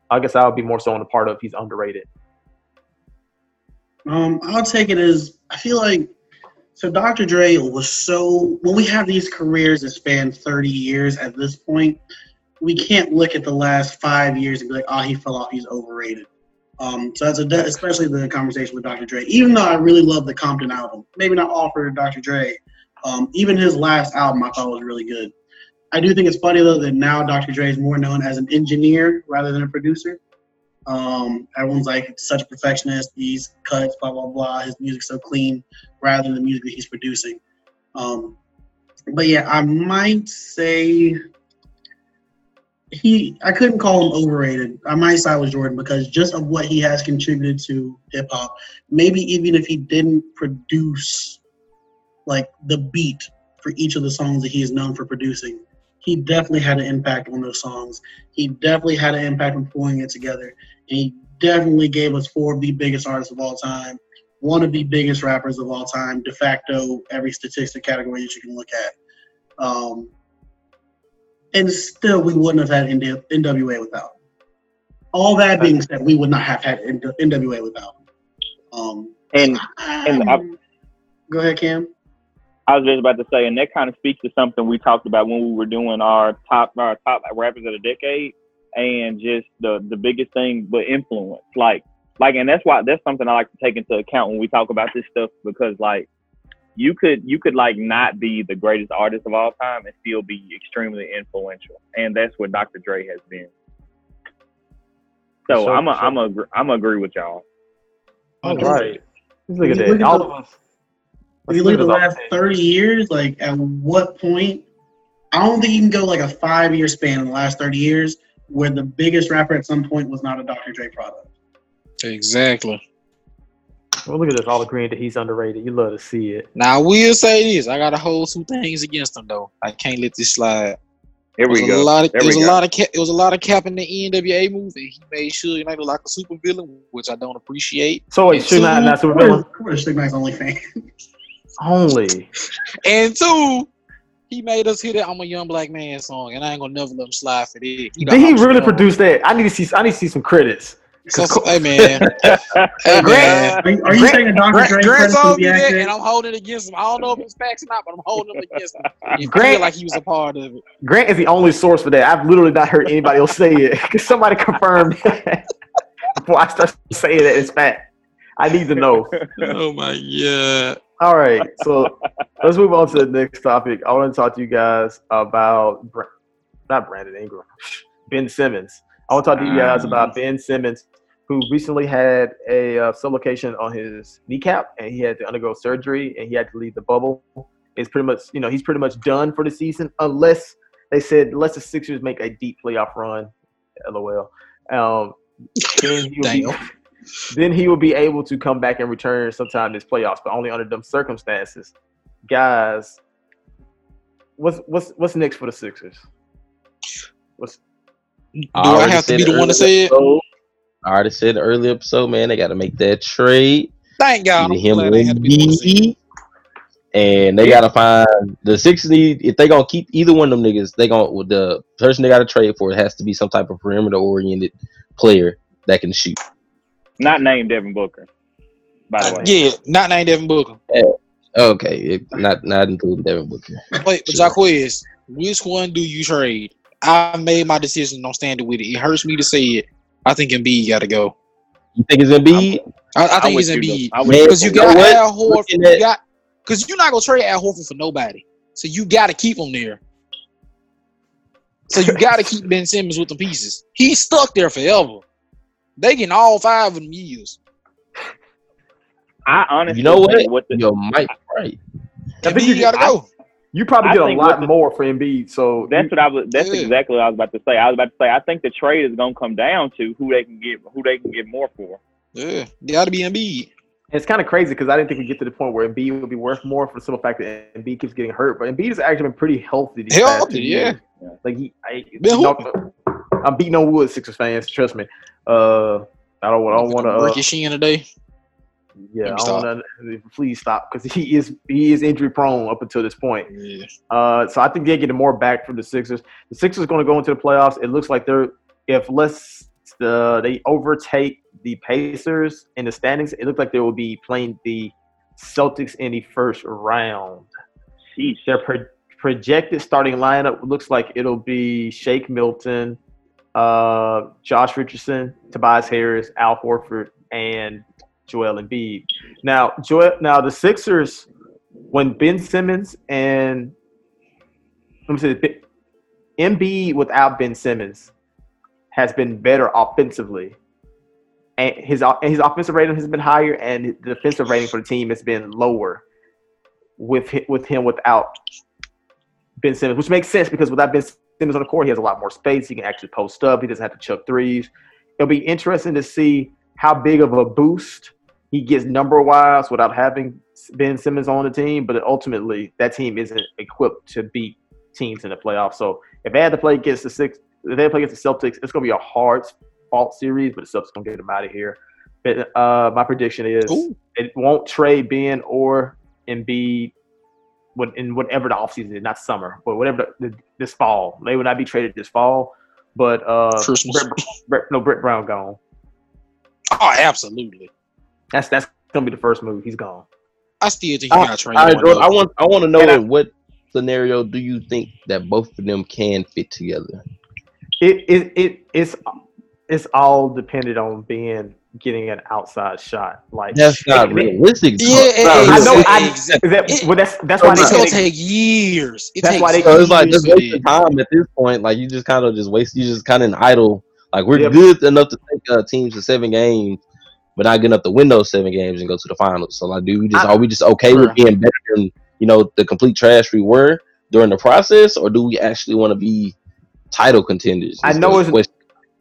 I guess I'll be more so on the part of he's underrated. Um, I'll take it as I feel like so Dr. Dre was so when we have these careers that span 30 years at this point, we can't look at the last five years and be like, oh, he fell off, he's overrated. Um, so that's a especially the conversation with Dr. Dre. Even though I really love the Compton album, maybe not all for Dr. Dre. Um, even his last album I thought was really good. I do think it's funny though that now Dr. Dre is more known as an engineer rather than a producer. Um, everyone's like such a perfectionist. These cuts, blah blah blah. His music's so clean, rather than the music that he's producing. Um, but yeah, I might say he. I couldn't call him overrated. I might side with Jordan because just of what he has contributed to hip hop. Maybe even if he didn't produce like the beat for each of the songs that he is known for producing, he definitely had an impact on those songs. He definitely had an impact on pulling it together. And he definitely gave us four of the biggest artists of all time, one of the biggest rappers of all time, de facto, every statistic category that you can look at. Um, and still, we wouldn't have had NWA without. All that being said, we would not have had NWA without. Um, And and I- go ahead, Cam. I was just about to say, and that kind of speaks to something we talked about when we were doing our top our top rappers of the decade, and just the the biggest thing, but influence, like like, and that's why that's something I like to take into account when we talk about this stuff because like you could you could like not be the greatest artist of all time and still be extremely influential, and that's what Dr. Dre has been. So Sure, I'm a, sure. I'm a, I'm a agree with y'all. All Okay. right. Let's look at that. All of us. If you look at the last say- 30 years, like at what point, I don't think you can go like a five year span in the last 30 years where the biggest rapper at some point was not a Dr. Dre product. Exactly. Well, look at this. All agreeing that he's underrated. You love to see it. Now I will say this: I got to hold two things against him though. I can't let this slide. Here It was we a go. lot of There it was a lot of cap, it was a lot of cap in the NWA movie. He made sure you know look like a super villain, which I don't appreciate. So wait, And should not two- not super Where's, villain where's Suge Knight's only fan? only. And two, he made us hear that I'm a young black man song, and I ain't gonna never let him slide for that. You know, Did he I'm really strong. produce that? I need to see. I need to see some credits. So, so- hey man, hey man. Are you, are you Grant- saying a Dr. Grant, Dre Grant credits told me that, and I'm holding it against him. I don't know if it's facts or not, but I'm holding him against him. It Grant- feel like he was a part of it. Grant is the only source for that. I've literally not heard anybody else say it. Because somebody confirmed that before I start saying that it's fact. I need to know. Oh my god. All right, so let's move on to the next topic. I want to talk to you guys about not Brandon Ingram, Ben Simmons. I want to talk to you guys about Ben Simmons, who recently had a uh, subluxation on his kneecap, and he had to undergo surgery, and he had to leave the bubble. It's pretty much, you know, he's pretty much done for the season, unless they said unless the Sixers make a deep playoff run. LOL. Um, then he'll be. Then he will be able to come back and return sometime this playoffs, but only under them circumstances. Guys, what's what's what's next for the Sixers? What's Do I already have to said be the one to earlier say it? Oh. I already said earlier episode, man, they got to make that trade. Thank God. Him glad or had to be the one to say it. Embiid. And they gotta find the six need if they gonna keep either one of them niggas, they gonna with the person they gotta trade for it has to be some type of perimeter oriented player that can shoot. Not named Devin Booker. By the way. Yeah, not named Devin Booker. Eh, okay, it, not not including Devin Booker. Wait, but Sure. Jacquez, which one do you trade? I made my decision on standing with it. It hurts me to say it. I think Embiid got to go. You think it's Embiid? I, I I'm think with it's Embiid. I'm because you You know got what? Al Horford. Looking You at- got because you're not gonna trade Al Horford for nobody. So you got to keep him there. So you got to keep Ben Simmons with the pieces. He's stuck there forever. They getting all five of them years. I honestly You know what? think what the, Yo, Mike, right? I think Embiid you- got to go. you probably I get a lot the- more for Embiid. So That's you- what I was. That's Yeah. exactly what I was about to say. I was about to say. I think the trade is gonna come down to who they can get, who they can get more for. Yeah, got to be Embiid. it's kind of crazy because I didn't think we'd get to the point where Embiid would be worth more for the simple fact that Embiid keeps getting hurt. But Embiid has actually been pretty healthy. These past Healthy, two yeah. years. Like he, I, Been I'm beating on wood, Sixers fans. Trust me. Uh, I don't, I don't want to. break Uh, your shin today. yeah, I don't want to. Please stop because he is he is injury prone up until this point. Yeah. Uh, so I think they're getting more back from the Sixers. The Sixers going to go into the playoffs. It looks like they're if let's uh, they overtake the Pacers in the standings, it looks like they will be playing the Celtics in the first round. Sheesh. Their pro- projected starting lineup looks like it'll be Shake Milton, uh, Josh Richardson, Tobias Harris, Al Horford, and Joel Embiid. Now, Joel, now the Sixers, when Ben Simmons and let me say, Embiid without Ben Simmons has been better offensively, and his his offensive rating has been higher, and the defensive rating for the team has been lower with with him without Ben Simmons, which makes sense because without Ben Simmons on the court, he has a lot more space. He can actually post up. He doesn't have to chuck threes. It'll be interesting to see how big of a boost he gets number wise without having Ben Simmons on the team. But ultimately, that team isn't equipped to beat teams in the playoffs. So if they had to play against the six, if they play against the Celtics, it's going to be a hard fault series. But the Celtics going to get them out of here. But uh, my prediction is Ooh. it won't trade Ben or Embiid when in whatever the offseason is, not summer, but whatever the, the, this fall. They would not be traded this fall. But uh, Christmas. Brett, Brett, no, Brett Brown gone. Oh, absolutely. That's that's gonna be the first move. He's gone. I still think you I- got to train. All right, one Jordan, up. I want I want to know And I- what scenario do you think that both of them can fit together? It it, it it's it's all dependent on Ben getting an outside shot. Like That's not realistic. Yeah, It's not it- I know. I, Exactly. that, It- well, that's that's why It's they gonna can't. take years. It That's takes why they- So it's like just wasting time at this point. Like you just kind of just waste. You just kind of in idle. Like we're Yeah. good enough to take uh, teams to seven games, but not good up the window seven games and go to the finals. So like, do we just I- are we just okay Bruh. with being better than you know the complete trash we were during the process, or do we actually want to be title contenders? I know it's- question.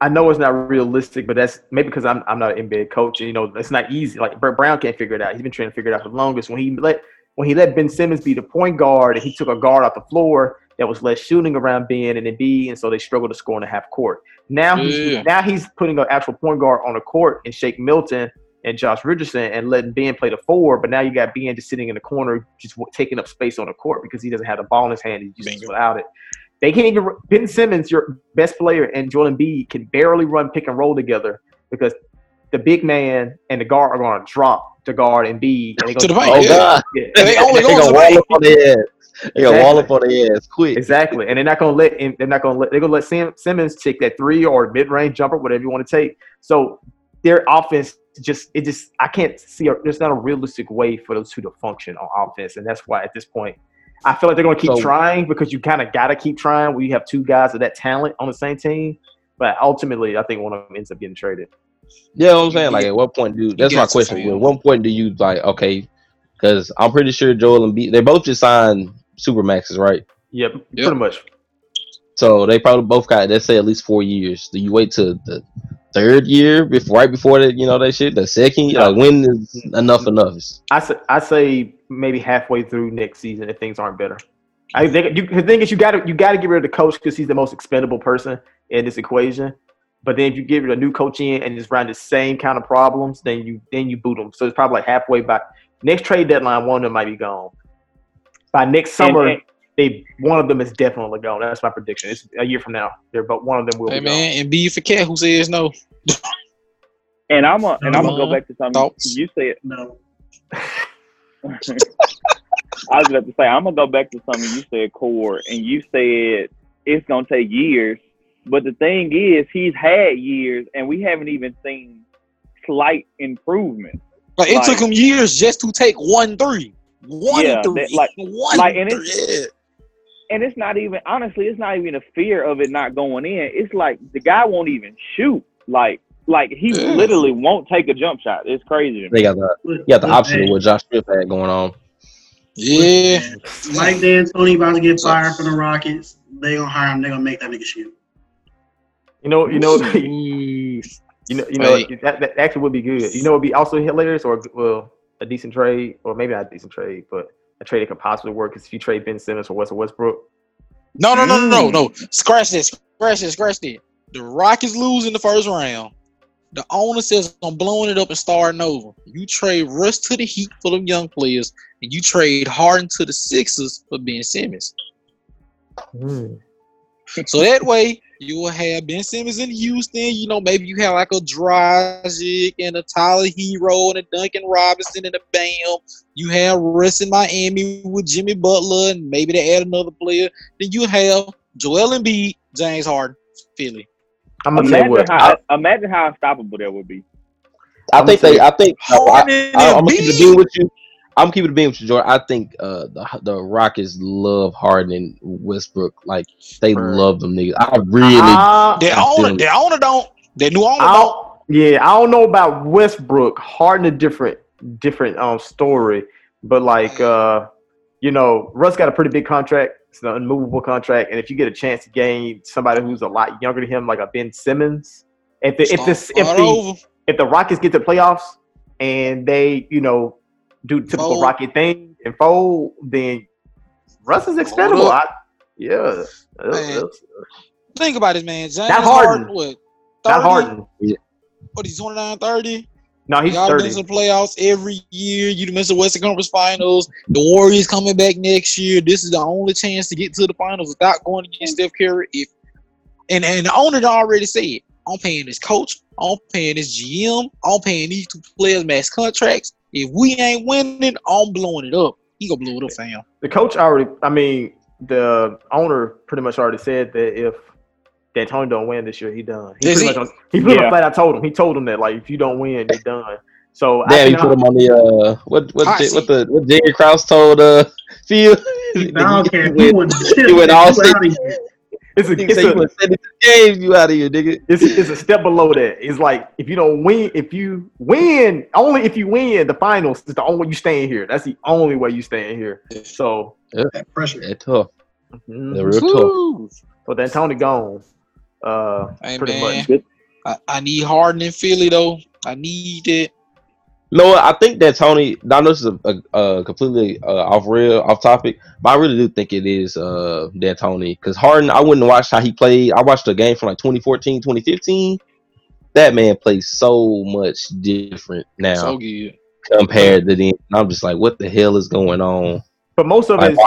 I know it's not realistic, but that's maybe because I'm I'm not an NBA coach. And, you know, it's not easy. Like Brett Brown can't figure it out. He's been trying to figure it out for the longest. When he let when he let Ben Simmons be the point guard, and he took a guard off the floor that was less shooting around Ben and then B, and so they struggled to score in the half court. Now he's Yeah. now he's putting an actual point guard on the court and Shake Milton and Josh Richardson and letting Ben play the four. But now you got Ben just sitting in the corner, just w- taking up space on the court because he doesn't have the ball in his hand. He's just Bingo. without it. They can't even. Ben Simmons, your best player, and Joel Embiid can barely run pick and roll together because the big man and the guard are going to drop to guard Embiid. And they To the paint, Oh yeah. God, Yeah. And they only they go to gonna the wall up on their ass. They gonna wall up on their ass quick. Exactly, and they're not going to let they're not going to let they're going to let Sim, Simmons take that three or mid range jumper, whatever you want to take. So their offense just it just I can't see a, there's not a realistic way for those two to function on offense, and that's why at this point I feel like they're going to keep So- trying because you kind of got to keep trying when you have two guys of that talent on the same team. But ultimately, I think one of them ends up getting traded. Yeah, what I'm saying. Like, at what point do that's my question? At what point do you like okay? Because I'm pretty sure Joel Embiid they both just signed super maxes, right? Yep, Yep. pretty much. So they probably both got let's say at least four years. Do you wait to the third year before right before that? You know that shit. The second, No. like when is enough enough? I say, I say maybe halfway through next season if things aren't better. I think you, the thing is you got to you got to get rid of the coach because he's the most expendable person in this equation. But then if you give it a new coach in and just run the same kind of problems, then you then you boot them. So it's probably like halfway by next trade deadline. One of them might be gone. By next summer, and- they one of them is definitely gone. That's my prediction. It's a year from now. They're but one of them will Hey be gone. man, Embiid for cat who says no. And I'm a, and I'm gonna go Uh-huh. back to something Thoughts? you said. No. I was about to say I'm gonna go back to something you said, Cord, and you said it's gonna take years. But the thing is, he's had years, and we haven't even seen slight improvement. Like it Like- took him years just to take one three. Yeah, three. that- like- one like, and three. Yeah. And it's not even honestly, it's not even a fear of it not going in. It's like the guy won't even shoot. Like, like he Yeah. literally won't take a jump shot. It's crazy. They got the you got the option hey, of what Josh Smith had going on. Yeah. Mike D'Antoni about to get fired from the Rockets. They gonna hire him. They gonna make that nigga shoot. You know, you know, you know, you know Wait. that, that actually would be good. You know, it'd be also hilarious or well, a decent trade, or maybe not a decent trade, but a trade that could possibly work. Is if you trade Ben Simmons for Russell Westbrook. No, no, no, no, no, Mm. no. Scratch that. Scratch that. Scratch that. The Rockets lose in the first round. The owner says I'm blowing it up and starting over. You trade Russ to the Heat for them young players, and you trade Harden to the Sixers for Ben Simmons. Hmm. So that way you will have Ben Simmons in Houston. You know, maybe you have like a Dragic and a Tyler Herro and a Duncan Robinson and a Bam. You have Russ in Miami with Jimmy Butler and maybe they add another player. Then you have Joel Embiid, James Harden, Philly. I'm gonna tell you Imagine what. how imagine how unstoppable that would be. I I'm think they. I think I, Harden and I, I'm gonna keep it being with you. I'm keeping it being with you, Jordan. I think uh, the the Rockets love Harden and Westbrook. Like they Right. love them niggas. I really. Uh, Their owner, their owner don't. Their new owner I don't. don't, yeah, I don't know about Westbrook. Harden a different different um story, but like uh, you know, Russ got a pretty big contract. It's an unmovable contract, and if you get a chance to gain somebody who's a lot younger than him, like a Ben Simmons, if the if this if the if the Rockets get to playoffs and they you know do typical Fold. Rocket thing and fold, then Russ is expendable. I, yeah. Think about it, man. James Not Harden, Harden. what? 30? not Harden. What, he's 29, 30? No, he's Y'all thirty. to the playoffs every year. You missed the Western Conference Finals. The Warriors coming back next year. This is the only chance to get to the finals without going against Steph Curry. If and and the owner already said, I'm paying this coach, I'm paying this GM, I'm paying these two players max contracts. If we ain't winning, I'm blowing it up. He gonna blow it up, fam. The coach already. I mean, the owner pretty much already said that if D'Antoni don't win this year, he done. He Is pretty he? much he pretty Yeah. much flat out told him. He told him that like if you don't win, you're done. So I Damn, you think put him on the uh, what what Hot J- what the what Jerry Krause told uh Phil. I don't care. He He went- went, he went all out six. it's a, he it's a, you would send it to James, you out of here, nigga. it's, it's a step below that. It's like if you don't win, if you win, only if you win the finals is the only way you staying here. That's the only way you staying here. So, That pressure. Yeah, tough. mhm. Yeah, real tough. Woo. so D'Antoni gone. Uh, Hey pretty man, much. I, I need Harden in Philly though. I need it. No, I think D'Antoni. I know this is a, a, a completely uh, off real, off topic, but I really do think it is uh D'Antoni because Harden. I wouldn't watch how he played. I watched a game from like 2014, 2015. That man plays so much different now So good. compared to then. And I'm just like, what the hell is going on? But most of Like, it is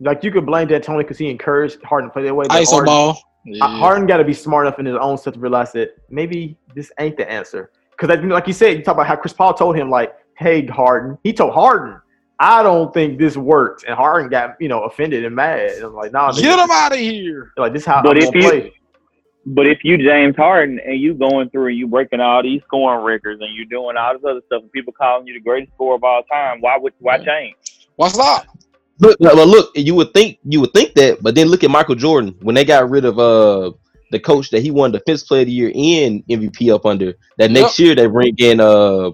like you could blame D'Antoni because he encouraged Harden to play that way. but ISO Harden- ball. Uh, Harden got to be smart enough in his own self to realize that maybe this ain't the answer. Because like you said, you talk about how Chris Paul told him like, "Hey, Harden," he told Harden, "I don't think this works," and Harden got you know offended and mad. And I'm like, "Nah, nigga, Get him out of here. like this how But I'm if gonna you- play." But if you James Harden and you going through and you breaking all these scoring records and you're doing all this other stuff and people calling you the greatest scorer of all time, why would why change? What's up? Look, well, look, you would think you would think that, but then look at Michael Jordan when they got rid of uh the coach that he won the fifth player of the year and MVP up under. That next year they bring in uh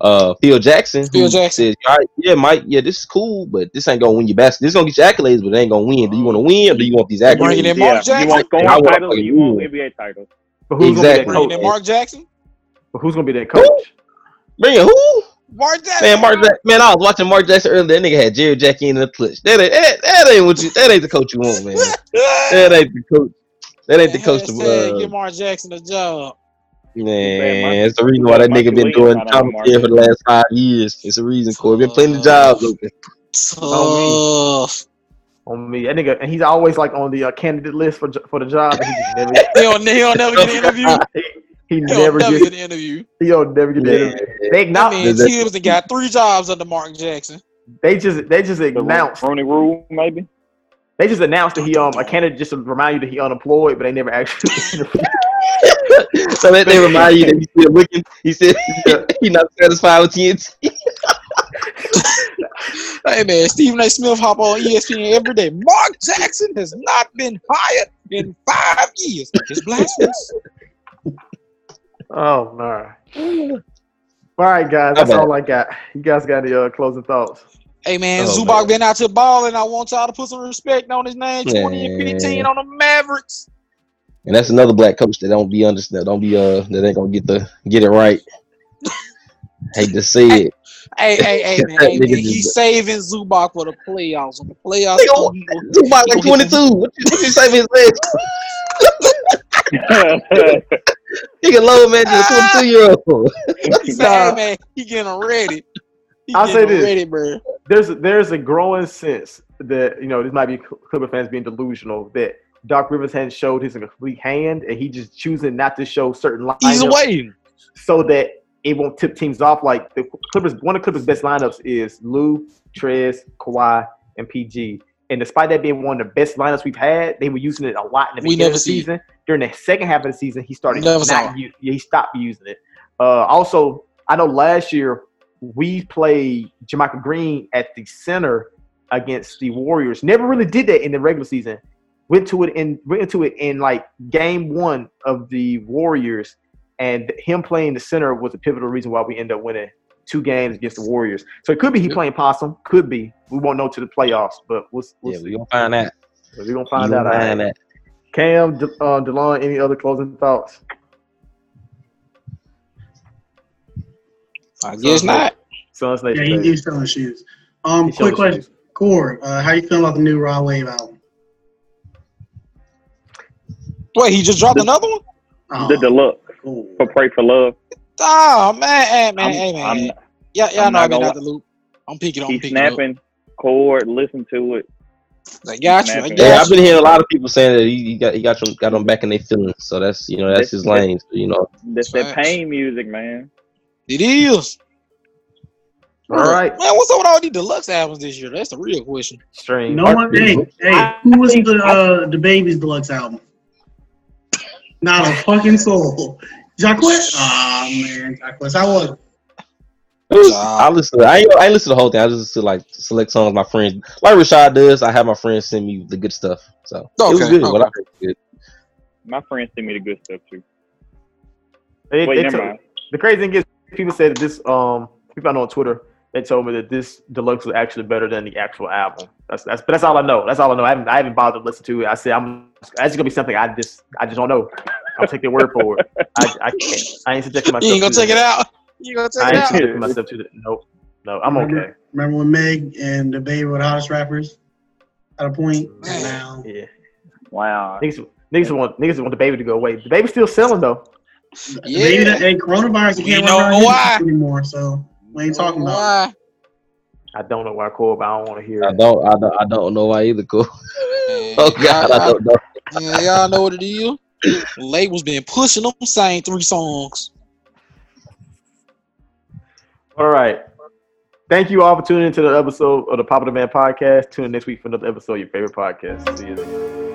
uh Phil Jackson. Phil Jackson. says, All right, yeah, Mike, yeah, this is cool, but this ain't gonna win you basket. This is gonna get you accolades, but it ain't gonna win. Do you want to win or do you want these Bringing accolades? in Mark yeah, Jackson? you want scoring I want titles or you want. NBA titles? But who's Exactly. gonna be Bringing that in coach? Mark Jackson? But who's gonna be that coach? Bring in who? Mark Jackson. Man, Mark Jackson. Man, I was watching Mark Jackson earlier. That nigga had Jerry Jackie in the clutch. That ain't that, that ain't what you. That ain't the coach you want, man. That ain't the coach. That ain't the coach. To, Hashtag uh, Give Mark Jackson a job. Man, it's the reason why that nigga been doing not on the commentary for the last five years. It's the reason, Corey. Been plenty of jobs open. Tough. On me, that nigga, and he's always like on the uh, candidate list for for the job. He just never, He don't, he don't never get an interview. He, he He never don't never gets, get an interview. he don't never get the Man. interview. They That acknowledge, man that- Thibs got three jobs under Mark Jackson. they just they just The announced Rooney Rule, maybe. they just announced that he um a candidate just to remind you that he unemployed, but they never actually so that they remind you that he's still looking. He said he's not satisfied with TNT. Hey man, Stephen A. Smith hop on ESPN every day. Mark Jackson has not been hired in five years. It's blasphemous. Oh no. All right, guys, that's My all I got. You guys got any uh, closing thoughts? Hey man, Oh, Zubac man. been out to ball, and I want y'all to put some respect on his name. Twenty and fifteen on the Mavericks. And that's another black coach that don't be understand. Don't be uh that ain't gonna get the get it right. Hate to say it. Hey, hey, hey, man, hey, man. He's saving Zubac for the playoffs. On the playoffs, Nigga, what- he like twenty two. What you, what you say for his legs? Nigga low man, just a ah. twenty two year old. he said, Nah. "Hey man, he getting ready. He I'll say this. ready, bro." There's there's a growing sense that you know this might be Clipper fans being delusional that Doc Rivers hadn't showed his complete hand, and he just choosing not to show certain lines. He's waiting. so that it won't tip teams off. Like the Clippers, one of Clippers' best lineups is Lou, Trez, Kawhi, and PG. And despite that being one of the best lineups we've had, they were using it a lot in the beginning of the see it. season. During the second half of the season, he started not u- yeah, he stopped using it. Uh, also, I know last year we played JaMychal Green at the center against the Warriors. Never really did that in the regular season. Went to it in went into it in like game one of the Warriors, and him playing the center was a pivotal reason why we ended up winning two games against the Warriors. So it could be he Yep. playing possum, could be. We won't know to the playoffs, but we'll, we'll Yeah, see. we gonna find that. We're gonna We find gonna out. find that. Cam, De- uh, Delon, any other closing thoughts? I guess not. Suns Yeah, he, he's selling shoes. Um, He quick question, shoes. Cord, uh, how you feeling about the new Rod Wave album? Wait, he just dropped another one? Oh, the deluxe cool. for Pray for Love. Oh man, hey man, I'm- hey man. I'm- yeah, I'm know not I've been gonna out the loop. I'm picking. I'm He's picking. Up. snapping chord. Listen to it. I got you. I got Yeah, you. I've been hearing a lot of people saying that he, he got he got them got them back in their feelings. So that's you know that's his lane. So, you know, That's that pain music, man. It is. All right. man. What's up with all these deluxe albums this year? That's the real question. Strange. No one, hey, hey, who was the uh, DaBaby's deluxe album? Not a fucking soul. Jacquees. Ah man, Jacquees. How was it? It was, I listen. To, I ain't, I ain't listen to the whole thing. I just listen to like select songs. My friends, like Rashad does. I have my friends send me the good stuff. So it was Okay, good. What I heard good. My friends send me the good stuff too. They, Wait, they never told- mind. the crazy thing is, people said that this um people I know on Twitter they told me that this deluxe was actually better than the actual album. That's that's but that's all I know. That's all I know. I haven't I haven't bothered to listen to it. I said I'm that's gonna be something I just I just don't know. I'll take their word for it. I I can't. I ain't subjecting myself. You ain't gonna to take it out. You gonna take I it ain't out. subjecting myself to that. Nope. No, I'm okay. Remember when Meg and DaBaby were the hottest rappers at a point? Man. And now Yeah. Wow. Niggas, niggas want niggas want DaBaby to go away. DaBaby's still selling though. DaBaby that Yeah. hey, coronavirus you We can't know run around why. anymore. So we ain't talking about. it. I don't know why Cole, but I don't want to hear I don't. I don't. I don't know why either. Cool. Man, Oh God, I y'all, don't know. yeah, y'all know what it is. Labels been pushing them same three songs. All right. Thank you all for tuning into the episode of the Popular Man Podcast. Tune in next week for another episode of your favorite podcast. See you.